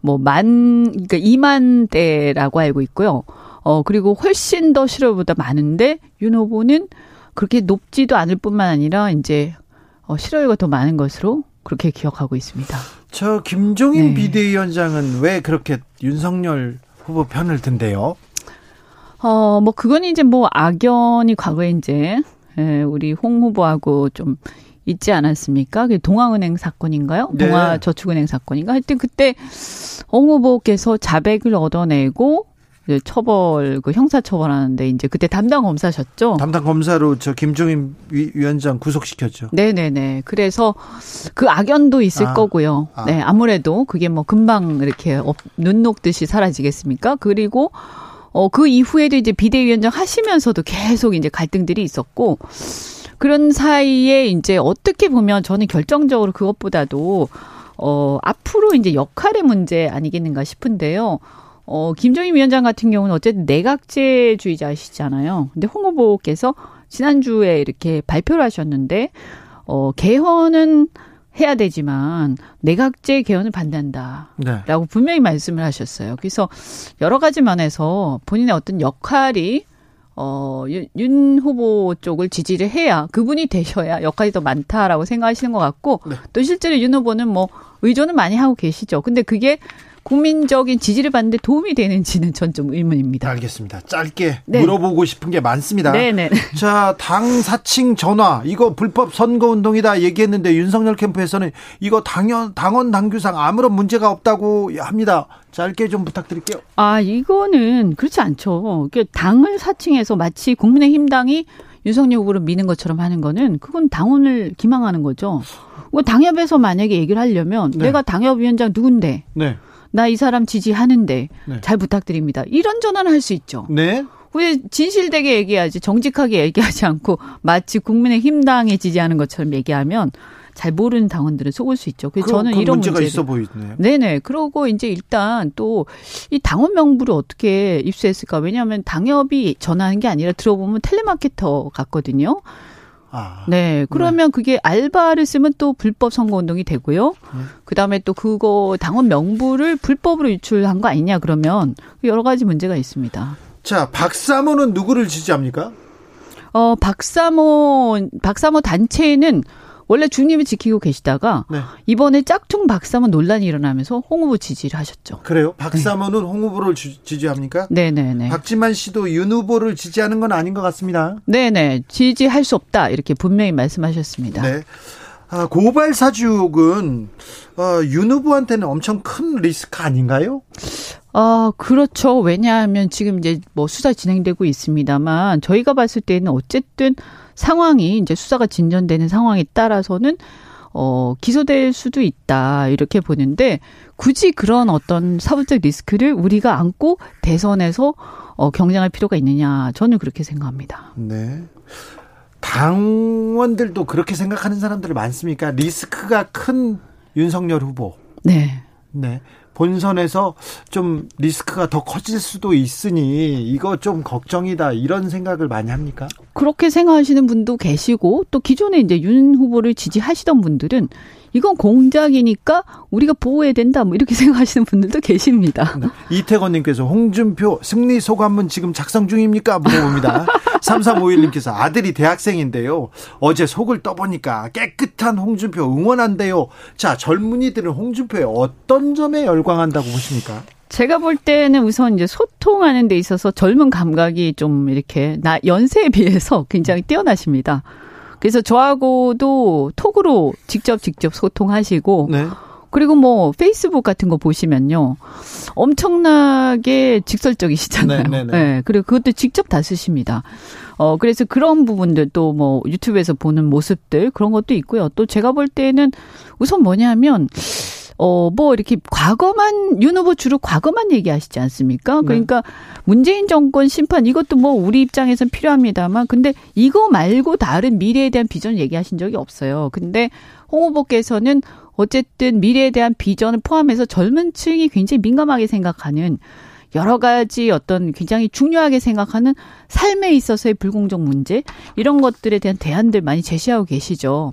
뭐 만, 그러니까 2만 대라고 알고 있고요. 어, 그리고 훨씬 더 싫어요보다 많은데 윤 후보는 그렇게 높지도 않을 뿐만 아니라 이제 어, 싫어요가 더 많은 것으로 그렇게 기억하고 있습니다. 저 김종인 네. 비대위원장은 왜 그렇게 윤석열 후보 편을 든대요? 어, 뭐, 그건 이제 뭐, 악연이 과거에 이제, 예, 우리 홍 후보하고 좀 있지 않았습니까? 그 동아은행 사건인가요? 네. 동아저축은행 사건인가? 하여튼 그때 홍 후보께서 자백을 얻어내고, 처벌, 그 형사 처벌하는데 이제 그때 담당 검사셨죠? 담당 검사로 저 김종인 위, 위원장 구속시켰죠. 네 네 네. 그래서 그 악연도 있을 아, 거고요. 아. 네, 아무래도 그게 뭐 금방 이렇게 업- 눈 녹듯이 사라지겠습니까? 그리고 어, 그 이후에도 이제 비대위원장 하시면서도 계속 이제 갈등들이 있었고, 그런 사이에 이제 어떻게 보면 저는 결정적으로 그것보다도, 어, 앞으로 이제 역할의 문제 아니겠는가 싶은데요. 어, 김정인 위원장 같은 경우는 어쨌든 내각제주의자시잖아요. 근데 홍 후보께서 지난주에 이렇게 발표를 하셨는데, 어, 개헌은 해야 되지만 내각제 개헌을 반대한다. 네. 라고 분명히 말씀을 하셨어요. 그래서 여러 가지 면에서 본인의 어떤 역할이 어, 윤, 윤 후보 쪽을 지지를 해야 그분이 되셔야 역할이 더 많다라고 생각하시는 것 같고 네. 또 실제로 윤 후보는 뭐 의존은 많이 하고 계시죠. 근데 그게 국민적인 지지를 받는데 도움이 되는지는 전 좀 의문입니다. 알겠습니다. 짧게 네. 물어보고 싶은 게 많습니다. 네네. 자, 당 사칭 전화 이거 불법 선거 운동이다 얘기했는데 윤석열 캠프에서는 이거 당연 당원 당규상 아무런 문제가 없다고 합니다. 짧게 좀 부탁드릴게요. 아, 이거는 그렇지 않죠. 이게 당을 사칭해서 마치 국민의힘 당이 윤석열 후보를 미는 것처럼 하는 거는 그건 당원을 기망하는 거죠. 뭐 당협에서 만약에 얘기를 하려면 네. 내가 당협위원장 누군데 네. 나 이 사람 지지하는데 네. 잘 부탁드립니다. 이런 전화는 할수 있죠. 네. 왜 진실되게 얘기하지 정직하게 얘기하지 않고 마치 국민의힘 당에 지지하는 것처럼 얘기하면 잘 모르는 당원들은 속을 수 있죠. 그래서 그, 저는 그 이런 문제가 있어 보이네요. 네네. 그러고 이제 일단 또 이 당원 명부를 어떻게 입수했을까? 왜냐하면 당협이 전화하는 게 아니라 들어보면 텔레마케터 같거든요. 아. 네. 그러면 그게 알바를 쓰면 또 불법 선거운동이 되고요. 네. 그 다음에 또 그거 당원 명부를 불법으로 유출한 거 아니냐 그러면 여러 가지 문제가 있습니다. 자, 박사모는 누구를 지지합니까? 어, 박사모, 박사모 단체는 원래 중립을 지키고 계시다가 네. 이번에 짝퉁 박사모 논란이 일어나면서 홍 후보 지지를 하셨죠. 그래요? 박사모는 홍 후보를 주- 지지합니까? 네네네. 박지만 씨도 윤 후보를 지지하는 건 아닌 것 같습니다. 네네. 지지할 수 없다. 이렇게 분명히 말씀하셨습니다. 네. 아, 고발 사주옥은 어, 윤 후보한테는 엄청 큰 리스크 아닌가요? 아, 그렇죠. 왜냐하면 지금 이제 뭐 수사 진행되고 있습니다만 저희가 봤을 때는 어쨌든 상황이 이제 수사가 진전되는 상황에 따라서는 어, 기소될 수도 있다. 이렇게 보는데 굳이 그런 어떤 사법적 리스크를 우리가 안고 대선에서 어, 경쟁할 필요가 있느냐. 저는 그렇게 생각합니다. 네. 당원들도 그렇게 생각하는 사람들 많습니까? 리스크가 큰 윤석열 후보. 네. 네. 본선에서 좀 리스크가 더 커질 수도 있으니 이거 좀 걱정이다 이런 생각을 많이 합니까? 그렇게 생각하시는 분도 계시고 또 기존에 이제 윤 후보를 지지하시던 분들은 이건 공작이니까 우리가 보호해야 된다 뭐 이렇게 생각하시는 분들도 계십니다. 네. 이태건님께서 홍준표 승리 소감문 지금 작성 중입니까? 물어봅니다. 3351님께서 아들이 대학생인데요. 어제 속을 떠보니까 깨끗한 홍준표 응원한대요. 자, 젊은이들은 홍준표에 어떤 점에 열광한다고 보십니까? 제가 볼 때는 우선 이제 소통하는 데 있어서 젊은 감각이 좀 이렇게 나 연세에 비해서 굉장히 뛰어나십니다. 그래서 저하고도 톡으로 직접 직접 소통하시고 네. 그리고 뭐 페이스북 같은 거 보시면요. 엄청나게 직설적이시잖아요. 네, 네, 네. 네, 그리고 그것도 직접 다 쓰십니다. 어, 그래서 그런 부분들 또 뭐 유튜브에서 보는 모습들 그런 것도 있고요. 또 제가 볼 때는 우선 뭐냐면 어, 뭐, 이렇게 과거만, 윤 후보 주로 과거만 얘기하시지 않습니까? 네. 그러니까 문재인 정권 심판 이것도 뭐 우리 입장에선 필요합니다만, 근데 이거 말고 다른 미래에 대한 비전 얘기하신 적이 없어요. 근데 홍 후보께서는 어쨌든 미래에 대한 비전을 포함해서 젊은 층이 굉장히 민감하게 생각하는 여러 가지 어떤 굉장히 중요하게 생각하는 삶에 있어서의 불공정 문제 이런 것들에 대한 대안들 많이 제시하고 계시죠.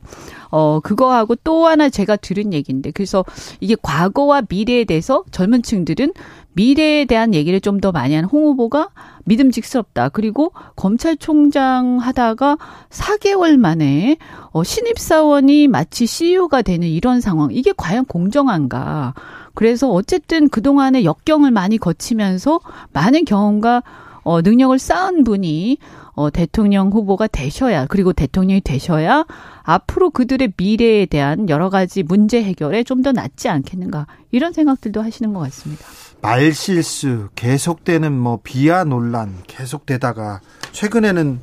어 그거하고 또 하나 제가 들은 얘기인데 그래서 이게 과거와 미래에 대해서 젊은 층들은 미래에 대한 얘기를 좀 더 많이 하는 홍 후보가 믿음직스럽다. 그리고 검찰총장 하다가 4개월 만에 어 신입사원이 마치 CEO가 되는 이런 상황. 이게 과연 공정한가? 그래서 어쨌든 그동안의 역경을 많이 거치면서 많은 경험과 어, 능력을 쌓은 분이 어, 대통령 후보가 되셔야 그리고 대통령이 되셔야 앞으로 그들의 미래에 대한 여러 가지 문제 해결에 좀 더 낫지 않겠는가 이런 생각들도 하시는 것 같습니다. 말실수 계속되는 뭐 비하 논란 계속되다가 최근에는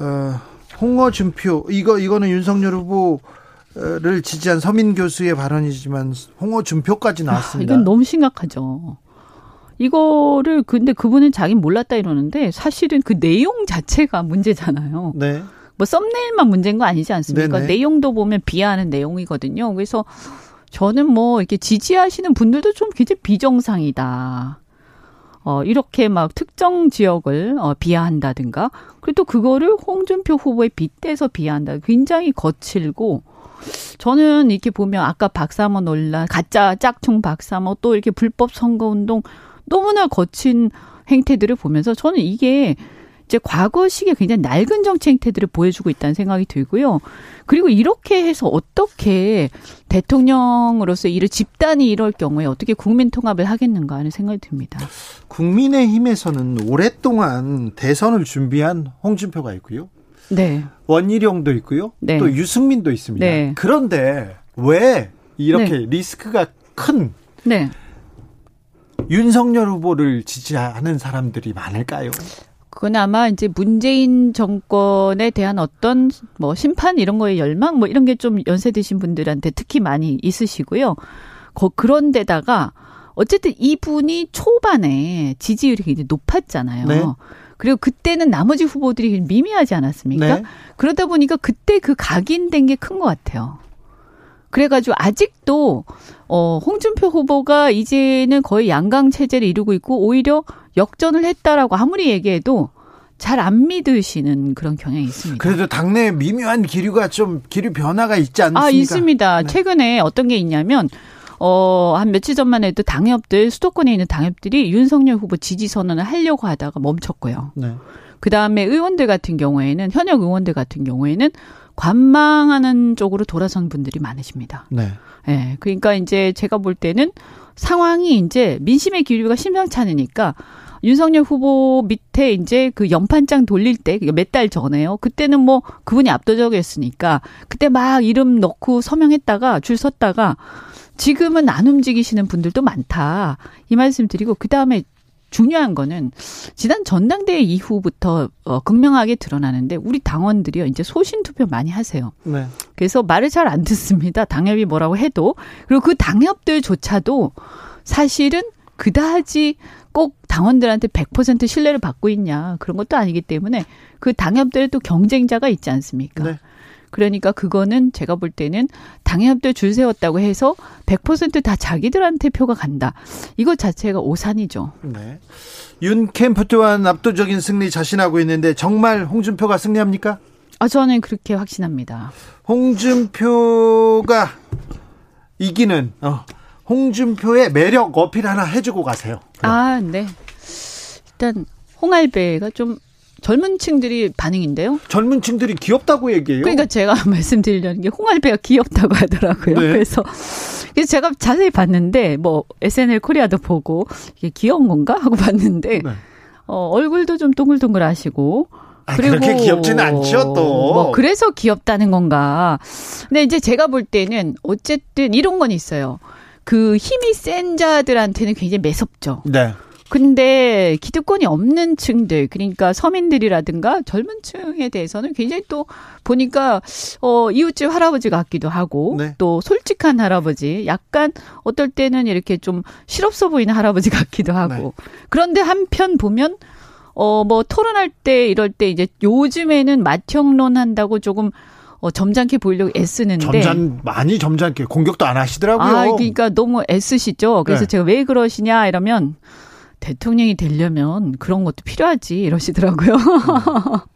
어, 홍어 준표 이거 이거는 윤석열 후보 를 지지한 서민 교수의 발언이지만 홍어 준표까지 나왔습니다. 아, 이건 너무 심각하죠. 이거를 근데 그분은 자긴 몰랐다 이러는데 사실은 그 내용 자체가 문제잖아요. 네. 뭐 썸네일만 문제인 거 아니지 않습니까? 네네. 내용도 보면 비하하는 내용이거든요. 그래서 저는 뭐 이렇게 지지하시는 분들도 좀 굉장히 비정상이다. 어, 이렇게 막 특정 지역을 어, 비하한다든가, 그리고 또 그거를 홍준표 후보에 빗대서 비하한다. 굉장히 거칠고, 저는 이렇게 보면 아까 박사모 논란, 가짜 짝퉁 박사모 또 이렇게 불법 선거 운동 너무나 거친 행태들을 보면서 저는 이게 이제 과거식의 굉장히 낡은 정치 행태들을 보여주고 있다는 생각이 들고요. 그리고 이렇게 해서 어떻게 대통령으로서 이를 집단이 이럴 경우에 어떻게 국민 통합을 하겠는가 하는 생각이 듭니다. 국민의힘에서는 오랫동안 대선을 준비한 홍준표가 있고요. 네. 원희룡도 있고요. 네. 또 유승민도 있습니다. 네. 그런데 왜 이렇게 네. 리스크가 큰 네. 윤석열 후보를 지지하는 사람들이 많을까요? 그건 아마 이제 문재인 정권에 대한 어떤 뭐 심판 이런 거에 열망 뭐 이런 게 좀 연세 드신 분들한테 특히 많이 있으시고요. 거, 그런데다가 어쨌든 이분이 초반에 지지율이 굉장히 높았잖아요. 네. 그리고 그때는 나머지 후보들이 미미하지 않았습니까? 네. 그러다 보니까 그때 그 각인된 게 큰 것 같아요. 그래가지고 아직도 어 홍준표 후보가 이제는 거의 양강 체제를 이루고 있고 오히려 역전을 했다라고 아무리 얘기해도 잘 안 믿으시는 그런 경향이 있습니다. 그래도 당내 미묘한 기류가 좀 기류 변화가 있지 않습니까? 아 있습니다. 네. 최근에 어떤 게 있냐면 어, 한 며칠 전만 해도 당협들, 수도권에 있는 당협들이 윤석열 후보 지지 선언을 하려고 하다가 멈췄고요. 네. 그 다음에 의원들 같은 경우에는, 현역 의원들 같은 경우에는 관망하는 쪽으로 돌아선 분들이 많으십니다. 네. 예. 네, 그러니까 이제 제가 볼 때는 상황이 이제 민심의 기류가 심상치 않으니까 윤석열 후보 밑에 이제 그 연판장 돌릴 때 몇 달 전에요. 그때는 뭐 그분이 압도적이었으니까 그때 막 이름 넣고 서명했다가 줄 섰다가 지금은 안 움직이시는 분들도 많다. 이 말씀 드리고 그다음에 중요한 거는 지난 전당대회 이후부터 어, 극명하게 드러나는데 우리 당원들이요 이제 소신 투표 많이 하세요. 네. 그래서 말을 잘 안 듣습니다. 당협이 뭐라고 해도 그리고 그 당협들조차도 사실은 그다지 꼭 당원들한테 100% 신뢰를 받고 있냐 그런 것도 아니기 때문에 그 당협들의 또 경쟁자가 있지 않습니까? 네. 그러니까 그거는 제가 볼 때는 당협들 줄 세웠다고 해서 100%다 자기들한테 표가 간다. 이것 자체가 오산이죠. 네. 윤 캠프 또한 압도적인 승리 자신하고 있는데 정말 홍준표가 승리합니까? 아 저는 그렇게 확신합니다. 홍준표가 이기는 어, 홍준표의 매력 어필 하나 해주고 가세요. 그럼. 아 네. 일단 홍알배가 좀 젊은 층들이 반응인데요. 젊은 층들이 귀엽다고 얘기해요. 그러니까 제가 말씀드리려는 게 홍알배가 귀엽다고 하더라고요. 네. 그래서 그래서 제가 자세히 봤는데 뭐 SNL 코리아도 보고 이게 귀여운 건가 하고 봤는데 네. 어, 얼굴도 좀 동글동글 하시고 아, 그리고 그렇게 귀엽지는 않죠 또. 뭐 그래서 귀엽다는 건가. 근데 이제 제가 볼 때는 어쨌든 이런 건 있어요. 그 힘이 센 자들한테는 굉장히 매섭죠. 네. 근데 기득권이 없는 층들 그러니까 서민들이라든가 젊은 층에 대해서는 굉장히 또 보니까 어 이웃집 할아버지 같기도 하고 네. 또 솔직한 할아버지 약간 어떨 때는 이렇게 좀 실없어 보이는 할아버지 같기도 하고 네. 그런데 한편 보면 어 뭐 토론할 때 이럴 때 이제 요즘에는 맏형론 한다고 조금 어 점잖게 보이려고 애쓰는데 점잖 많이 점잖게 공격도 안 하시더라고요. 아, 그러니까 너무 애쓰시죠. 그래서 네. 제가 왜 그러시냐 이러면 대통령이 되려면 그런 것도 필요하지 이러시더라고요.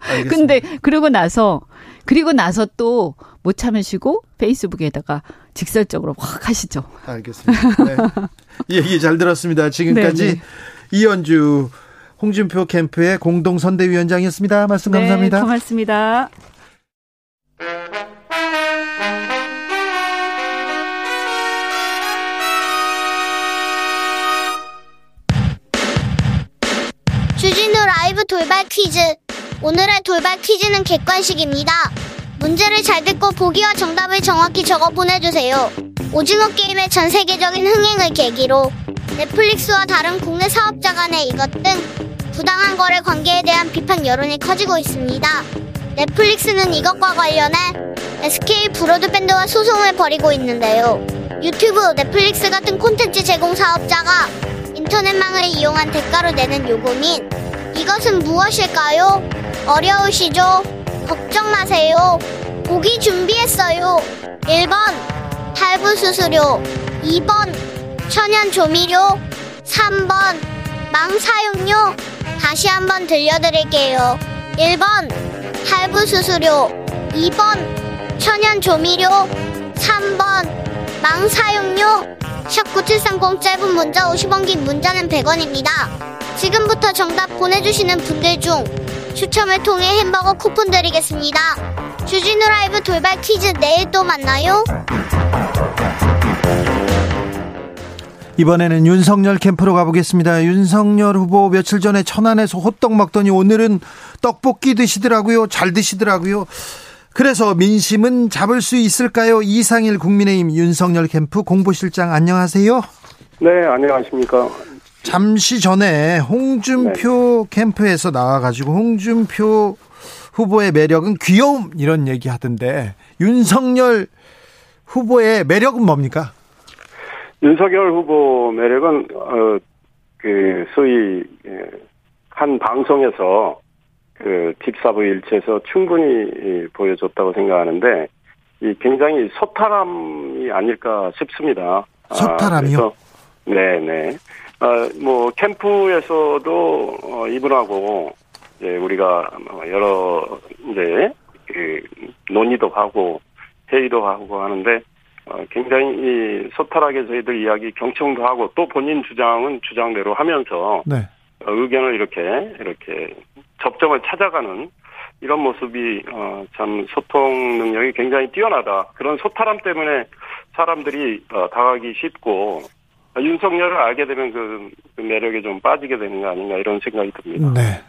알겠습니다. 근데 그러고 나서 그리고 나서 또 못 참으시고 페이스북에다가 직설적으로 확 하시죠. 알겠습니다. 네. 이 얘기 잘 들었습니다. 지금까지 네, 네. 이현주 홍준표 캠프의 공동 선대위원장이었습니다. 말씀 감사합니다. 네, 고맙습니다. 주진우 라이브 돌발 퀴즈. 오늘의 돌발 퀴즈는 객관식입니다. 문제를 잘 듣고 보기와 정답을 정확히 적어 보내주세요. 오징어 게임의 전 세계적인 흥행을 계기로 넷플릭스와 다른 국내 사업자 간의 이것 등 부당한 거래 관계에 대한 비판 여론이 커지고 있습니다. 넷플릭스는 이것과 관련해 SK 브로드밴드와 소송을 벌이고 있는데요. 유튜브, 넷플릭스 같은 콘텐츠 제공 사업자가 인터넷망을 이용한 대가로 내는 요금인 이것은 무엇일까요? 어려우시죠? 걱정 마세요. 보기 준비했어요. 1번 탈부 수수료 2번 천연 조미료 3번 망사용료 다시 한번 들려드릴게요. 1번 탈부 수수료 2번 천연 조미료 3번 망사용료 샵9730 짧은 문자 50원 긴 문자는 100원입니다. 지금부터 정답 보내주시는 분들 중 추첨을 통해 햄버거 쿠폰 드리겠습니다. 주진우 라이브 돌발 퀴즈 내일 또 만나요. 이번에는 윤석열 캠프로 가보겠습니다. 윤석열 후보 며칠 전에 천안에서 호떡 먹더니 오늘은 떡볶이 드시더라고요. 잘 드시더라고요. 그래서 민심은 잡을 수 있을까요? 이상일 국민의힘 윤석열 캠프 공보실장 안녕하세요. 네, 안녕하십니까. 잠시 전에 홍준표 캠프에서 나와가지고 홍준표 후보의 매력은 귀여움 이런 얘기 하던데 윤석열 후보의 매력은 뭡니까? 윤석열 후보 매력은, 어, 그, 소위, 예, 한 방송에서 그 딥사부 일체에서 충분히 이, 보여줬다고 생각하는데, 이 굉장히 소탈함이 아닐까 싶습니다. 소탈함이요? 아, 그래서 네네. 어, 뭐, 캠프에서도, 어, 이분하고, 이제 우리가 뭐 여러, 이제, 그, 논의도 하고, 회의도 하고 하는데, 어, 굉장히 이 소탈하게 저희들 이야기 경청도 하고, 또 본인 주장은 주장대로 하면서, 네. 어, 의견을 이렇게, 이렇게 접점을 찾아가는 이런 모습이, 어, 참 소통 능력이 굉장히 뛰어나다. 그런 소탈함 때문에 사람들이, 어, 다가기 쉽고, 어, 윤석열을 알게 되면 그, 그 매력에 좀 빠지게 되는 거 아닌가 이런 생각이 듭니다. 네.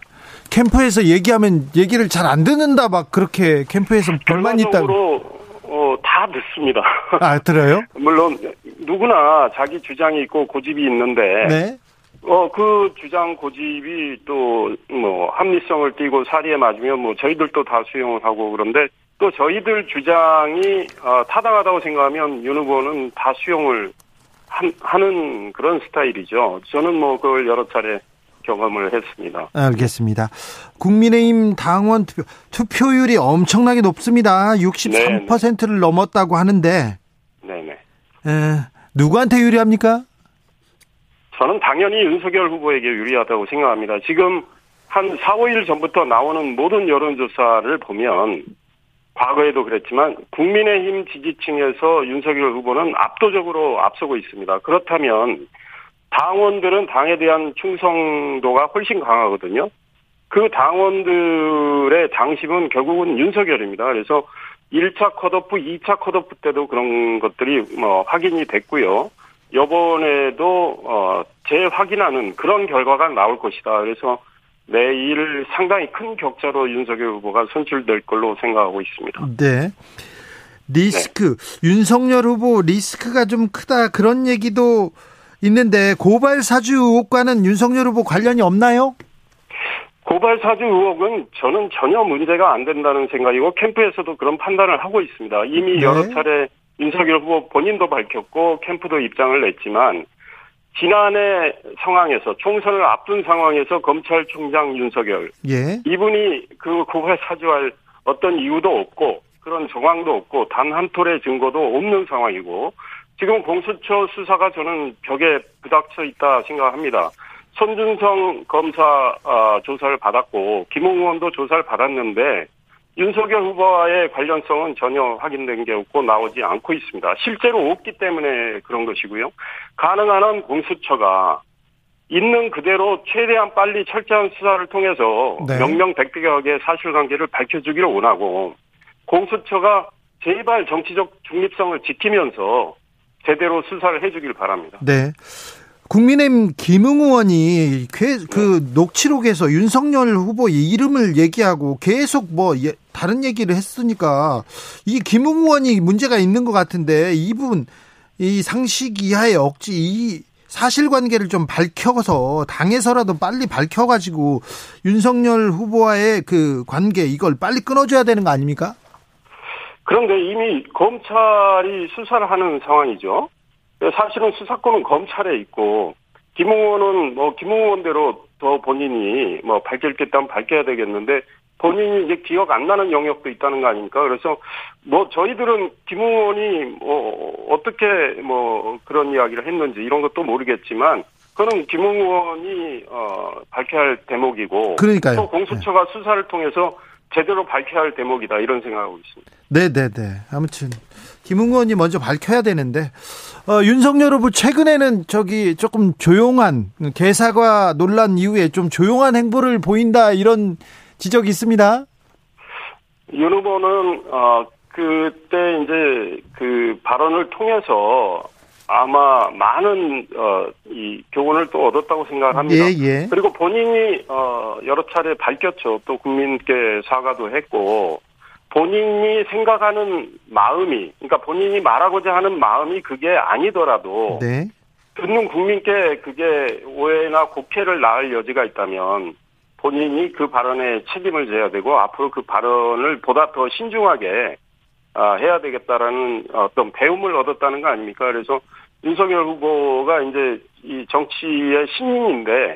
캠프에서 얘기하면 얘기를 잘 안 듣는다 막 그렇게 캠프에서 불만 있다. 어, 다 듣습니다. 아 들어요? 물론, 누구나 자기 주장이 있고 고집이 있는데, 네. 어, 그 주장 고집이 또, 뭐, 합리성을 띠고 사리에 맞으면 뭐, 저희들도 다 수용을 하고 그런데 또 저희들 주장이, 어, 타당하다고 생각하면 윤 후보는 다 수용을 한, 하는 그런 스타일이죠. 저는 뭐, 그걸 여러 차례 경험을 했습니다. 알겠습니다. 국민의힘 당원 투표, 투표율이 엄청나게 높습니다. 63%를 넘었다고 하는데 네네. 에, 누구한테 유리합니까? 저는 당연히 윤석열 후보에게 유리하다고 생각합니다. 지금 한 4, 5일 전부터 나오는 모든 여론조사를 보면 과거에도 그랬지만 국민의힘 지지층에서 윤석열 후보는 압도적으로 앞서고 있습니다. 그렇다면 당원들은 당에 대한 충성도가 훨씬 강하거든요. 그 당원들의 당심은 결국은 윤석열입니다. 그래서 1차 컷오프, 2차 컷오프 때도 그런 것들이 뭐 확인이 됐고요. 이번에도 어 재확인하는 그런 결과가 나올 것이다. 그래서 내일 상당히 큰 격차로 윤석열 후보가 선출될 걸로 생각하고 있습니다. 네. 리스크 윤석열 후보 리스크가 좀 크다 그런 얘기도 있는데 고발 사주 의혹과는 윤석열 후보 관련이 없나요? 고발 사주 의혹은 저는 전혀 문제가 안 된다는 생각이고 캠프에서도 그런 판단을 하고 있습니다. 이미 네. 여러 차례 윤석열 후보 본인도 밝혔고 캠프도 입장을 냈지만 지난해 상황에서 총선을 앞둔 상황에서 검찰총장 윤석열 예. 이분이 그 고발 사주할 어떤 이유도 없고 그런 정황도 없고 단 한 톨의 증거도 없는 상황이고 지금 공수처 수사가 저는 벽에 부닥쳐 있다 생각합니다. 손준성 검사 아, 조사를 받았고 김웅 의원도 조사를 받았는데 윤석열 후보와의 관련성은 전혀 확인된 게 없고 나오지 않고 있습니다. 실제로 없기 때문에 그런 것이고요. 가능한 한 공수처가 있는 그대로 최대한 빨리 철저한 수사를 통해서 네. 명명백백하게 사실관계를 밝혀주기를 원하고 공수처가 제발 정치적 중립성을 지키면서 제대로 수사를 해주길 바랍니다. 네. 국민의힘 김웅 의원이 그, 그 녹취록에서 윤석열 후보 이름을 얘기하고 계속 뭐 예- 다른 얘기를 했으니까 이 김웅 의원이 문제가 있는 것 같은데 이 부분 이 상식 이하의 억지 이 사실관계를 좀 밝혀서 당에서라도 빨리 밝혀가지고 윤석열 후보와의 그 관계 이걸 빨리 끊어줘야 되는 거 아닙니까? 그런데 이미 검찰이 수사를 하는 상황이죠. 사실은 수사권은 검찰에 있고 김웅 의원은 뭐 김웅 의원대로 더 본인이 뭐 있다면 밝혀야 되겠는데 본인이 이제 기억 안 나는 영역도 있다는 거 아닙니까? 그래서 뭐 저희들은 김웅 의원이 뭐 어떻게 뭐 그런 이야기를 했는지 이런 것도 모르겠지만 그거는 김웅 의원이 어 밝혀야 할 대목이고 그러니까요. 또 공수처가 수사를 통해서 제대로 밝혀야 할 대목이다 이런 생각하고 있습니다. 네네네. 아무튼 김웅 의원이 먼저 밝혀야 되는데 어, 윤석열 후보 최근에는 저기 조금 조용한 개사과 논란 이후에 좀 조용한 행보를 보인다 이런 지적이 있습니다. 윤 후보는 어 그때 이제 그 발언을 통해서 아마 많은 어 이 교훈을 또 얻었다고 생각합니다. 예 예. 그리고 본인이 어 여러 차례 밝혔죠. 또 국민께 사과도 했고 본인이 생각하는 마음이 그러니까 본인이 말하고자 하는 마음이 그게 아니더라도 네. 듣는 국민께 그게 오해나 곡해를 낳을 여지가 있다면 본인이 그 발언에 책임을 져야 되고 앞으로 그 발언을 보다 더 신중하게 아, 해야 되겠다라는 어떤 배움을 얻었다는 거 아닙니까? 그래서 윤석열 후보가 이제 이 정치의 신인인데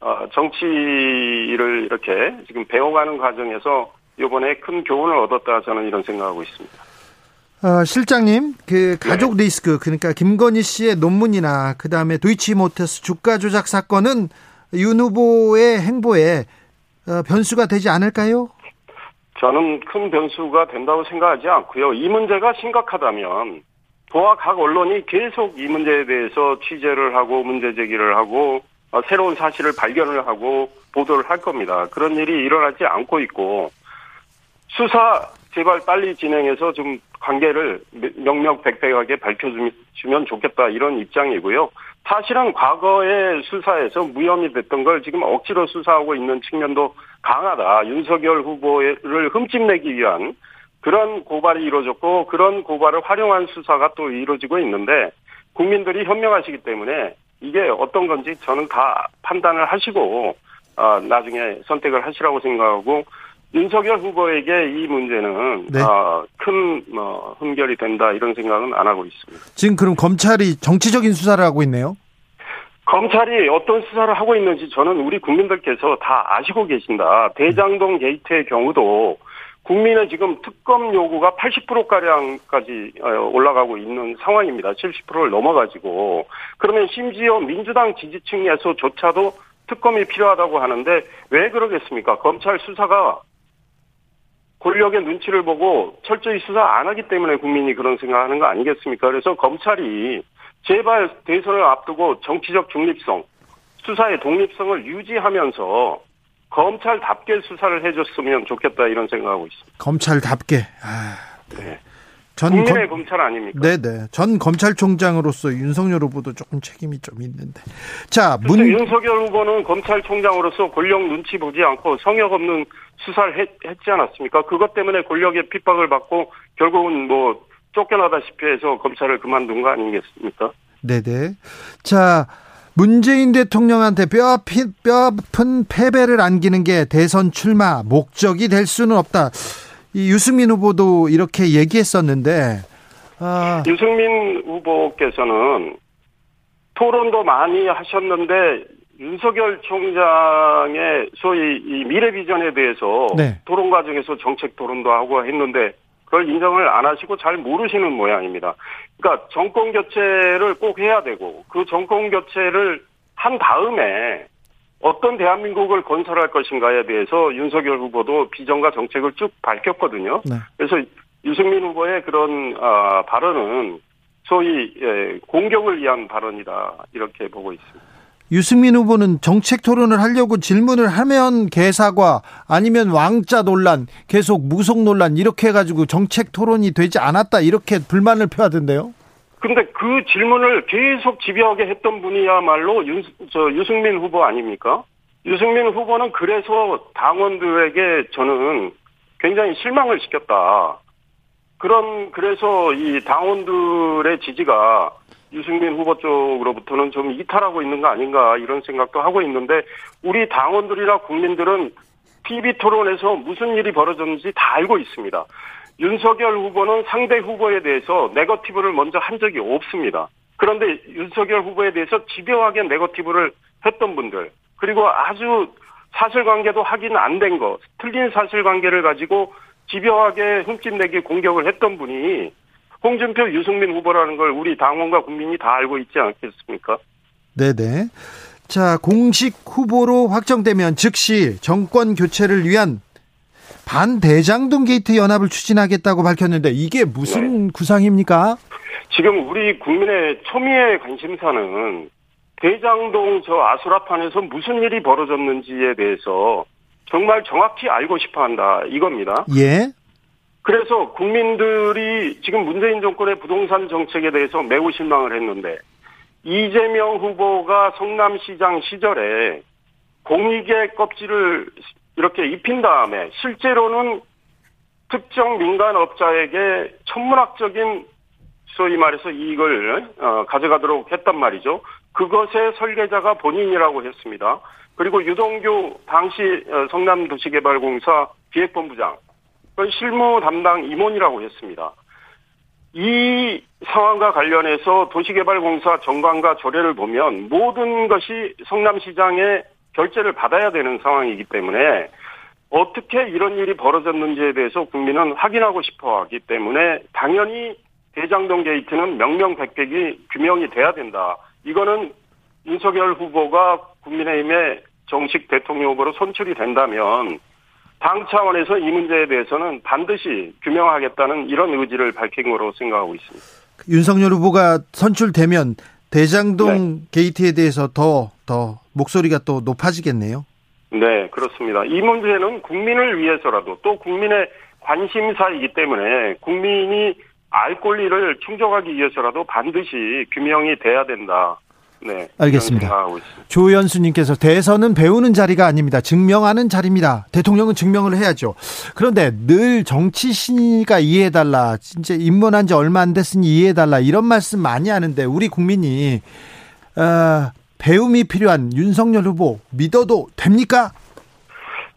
어, 정치를 이렇게 지금 배워가는 과정에서 이번에 큰 교훈을 얻었다 저는 이런 생각하고 있습니다. 어, 실장님, 그 가족 네. 리스크 그러니까 김건희 씨의 논문이나 그 다음에 도이치모터스 주가 조작 사건은 윤 후보의 행보에 어, 변수가 되지 않을까요? 저는 큰 변수가 된다고 생각하지 않고요. 이 문제가 심각하다면 도와 각 언론이 계속 이 문제에 대해서 취재를 하고 문제 제기를 하고 어, 새로운 사실을 발견을 하고 보도를 할 겁니다. 그런 일이 일어나지 않고 있고 수사 제발 빨리 진행해서 좀 관계를 명명백백하게 밝혀주면 좋겠다 이런 입장이고요. 사실은 과거의 수사에서 무혐의 됐던 걸 지금 억지로 수사하고 있는 측면도 강하다. 윤석열 후보를 흠집내기 위한 그런 고발이 이루어졌고 그런 고발을 활용한 수사가 또 이루어지고 있는데 국민들이 현명하시기 때문에 이게 어떤 건지 저는 다 판단을 하시고 아, 나중에 선택을 하시라고 생각하고 윤석열 후보에게 이 문제는 네. 아, 큰 뭐, 흠결이 된다 이런 생각은 안 하고 있습니다. 지금 그럼 검찰이 정치적인 수사를 하고 있네요. 검찰이 어떤 수사를 하고 있는지 저는 우리 국민들께서 다 아시고 계신다. 대장동 게이트의 경우도 국민의 지금 특검 요구가 80%가량까지 어, 올라가고 있는 상황입니다. 70%를 넘어가지고. 그러면 심지어 민주당 지지층에서조차도 특검이 필요하다고 하는데 왜 그러겠습니까? 검찰 수사가 권력의 눈치를 보고 철저히 수사 안 하기 때문에 국민이 그런 생각하는 거 아니겠습니까? 그래서 검찰이 제발 대선을 앞두고 정치적 중립성, 수사의 독립성을 유지하면서 검찰답게 수사를 해줬으면 좋겠다 이런 생각하고 있습니다. 검찰답게. 아, 네. 전 국민의 검, 검찰 아닙니까? 네네. 전 검찰총장으로서 윤석열 후보도 조금 책임이 좀 있는데. 자, 문, 윤석열 후보는 검찰총장으로서 권력 눈치 보지 않고 성역 없는 수사를 했, 했지 않았습니까? 그것 때문에 권력의 핍박을 받고 결국은 뭐 쫓겨나다시피 해서 검찰을 그만둔 거 아니겠습니까? 네네. 자, 문재인 대통령한테 뼈아픈, 뼈아픈 패배를 안기는 게 대선 출마 목적이 될 수는 없다. 이 유승민 후보도 이렇게 얘기했었는데, 아. 유승민 후보께서는 토론도 많이 하셨는데 윤석열 총장의 소위 이 미래 비전에 대해서 네. 토론 과정에서 정책 토론도 하고 했는데 그걸 인정을 안 하시고 잘 모르시는 모양입니다. 그러니까 정권 교체를 꼭 해야 되고 그 정권 교체를 한 다음에 어떤 대한민국을 건설할 것인가에 대해서 윤석열 후보도 비전과 정책을 쭉 밝혔거든요. 네. 그래서 유승민 후보의 그런 아, 발언은 소위 예, 공격을 위한 발언이다 이렇게 보고 있습니다. 유승민 후보는 정책 토론을 하려고 질문을 하면 개사과 아니면 왕자 논란, 계속 무속 논란 이렇게 해가지고 정책 토론이 되지 않았다 이렇게 불만을 표하던데요. 근데 그 질문을 계속 집요하게 했던 분이야말로 윤, 저 유승민 후보 아닙니까? 유승민 후보는 그래서 당원들에게 저는 굉장히 실망을 시켰다. 그런 그래서 이 당원들의 지지가 유승민 후보 쪽으로부터는 좀 이탈하고 있는 거 아닌가 이런 생각도 하고 있는데 우리 당원들이나 국민들은 TV 토론에서 무슨 일이 벌어졌는지 다 알고 있습니다. 윤석열 후보는 상대 후보에 대해서 네거티브를 먼저 한 적이 없습니다. 그런데 윤석열 후보에 대해서 집요하게 네거티브를 했던 분들 그리고 아주 사실관계도 확인 안 된 거, 틀린 사실관계를 가지고 집요하게 흠집내기 공격을 했던 분이 홍준표, 유승민 후보라는 걸 우리 당원과 국민이 다 알고 있지 않겠습니까? 네네. 자, 공식 후보로 확정되면 즉시 정권 교체를 위한 반대장동 게이트 연합을 추진하겠다고 밝혔는데 이게 무슨 네. 구상입니까? 지금 우리 국민의 초미의 관심사는 대장동 저 아수라판에서 무슨 일이 벌어졌는지에 대해서 정말 정확히 알고 싶어 한다 이겁니다. 예. 그래서 국민들이 지금 문재인 정권의 부동산 정책에 대해서 매우 실망을 했는데 이재명 후보가 성남시장 시절에 공익의 껍질을 이렇게 입힌 다음에 실제로는 특정 민간 업자에게 천문학적인 소위 말해서 이익을 어, 가져가도록 했단 말이죠. 그것의 설계자가 본인이라고 했습니다. 그리고 유동규 당시 어, 성남도시개발공사 기획본부장 실무 담당 임원이라고 했습니다. 이 상황과 관련해서 도시개발공사 정관과 조례를 보면 모든 것이 성남시장의 결재를 받아야 되는 상황이기 때문에 어떻게 이런 일이 벌어졌는지에 대해서 국민은 확인하고 싶어 하기 때문에 당연히 대장동 게이트는 명명백백이 규명이 돼야 된다. 이거는 윤석열 후보가 국민의힘의 정식 대통령 후보로 선출이 된다면 당 차원에서 이 문제에 대해서는 반드시 규명하겠다는 이런 의지를 밝힌 거로 생각하고 있습니다. 윤석열 후보가 선출되면 대장동 네. 게이트에 대해서 더, 더 목소리가 또 높아지겠네요. 네, 그렇습니다. 이 문제는 국민을 위해서라도 또 국민의 관심사이기 때문에 국민이 알 권리를 충족하기 위해서라도 반드시 규명이 돼야 된다. 네. 알겠습니다. 조연수님께서 대선은 배우는 자리가 아닙니다. 증명하는 자리입니다. 대통령은 증명을 해야죠. 그런데 늘 정치 신이가 이해해달라. 진짜 입문한 지 얼마 안 됐으니 이해해달라. 이런 말씀 많이 하는데 우리 국민이 어, 배움이 필요한 윤석열 후보 믿어도 됩니까?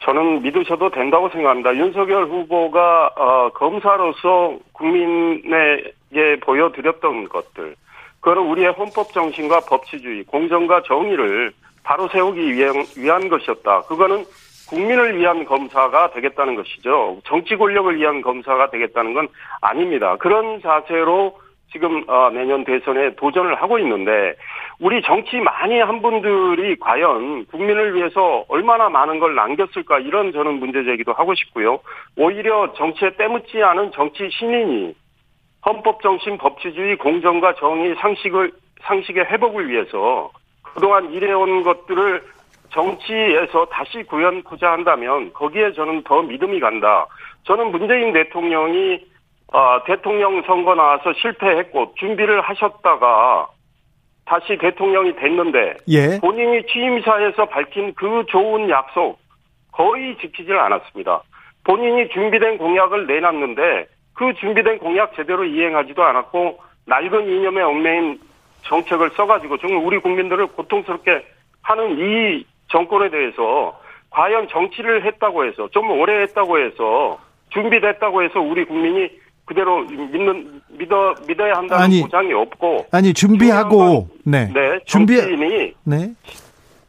저는 믿으셔도 된다고 생각합니다. 윤석열 후보가 어, 검사로서 국민에게 보여드렸던 것들 그거는 우리의 헌법 정신과 법치주의, 공정과 정의를 바로 세우기 위한, 위한 것이었다. 그거는 국민을 위한 검사가 되겠다는 것이죠. 정치 권력을 위한 검사가 되겠다는 건 아닙니다. 그런 자세로 지금 어, 내년 대선에 도전을 하고 있는데 우리 정치 많이 한 분들이 과연 국민을 위해서 얼마나 많은 걸 남겼을까 이런 저는 문제 제기도 하고 싶고요. 오히려 정치에 때묻지 않은 정치 신인이 헌법 정신, 법치주의, 공정과 정의 상식을 상식의 회복을 위해서 그동안 일해온 것들을 정치에서 다시 구현하자 한다면 거기에 저는 더 믿음이 간다. 저는 문재인 대통령이 어, 대통령 선거 나와서 실패했고 준비를 하셨다가 다시 대통령이 됐는데 예. 본인이 취임사에서 밝힌 그 좋은 약속 거의 지키질 않았습니다. 본인이 준비된 공약을 내놨는데 그 준비된 공약 제대로 이행하지도 않았고 낡은 이념에 얽매인 정책을 써가지고 정말 우리 국민들을 고통스럽게 하는 이 정권에 대해서 과연 정치를 했다고 해서 좀 오래 했다고 해서 준비됐다고 해서 우리 국민이 그대로 믿는 믿어 믿어야 한다는 아니, 보장이 없고 아니 준비하고 네. 네 준비 정치인이 네.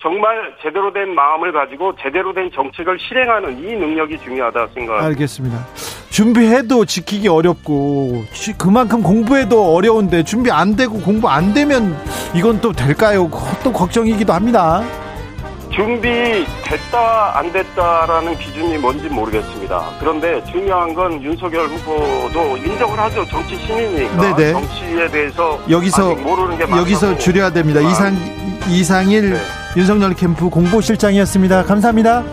정말 제대로 된 마음을 가지고 제대로 된 정책을 실행하는 이 능력이 중요하다 생각합니다. 알겠습니다. 준비해도 지키기 어렵고 지- 그만큼 공부해도 어려운데 준비 안 되고 공부 안 되면 이건 또 될까요? 또 걱정이기도 합니다. 준비됐다 안 됐다라는 기준이 뭔지 모르겠습니다. 그런데 중요한 건 윤석열 후보도 인정을 하죠. 정치 신인이니까 네네. 정치에 대해서 여기서 모르는 게. 여기서 줄여야 됩니다. 아, 이상 이상일 네. 윤석열 캠프 공보실장이었습니다. 감사합니다.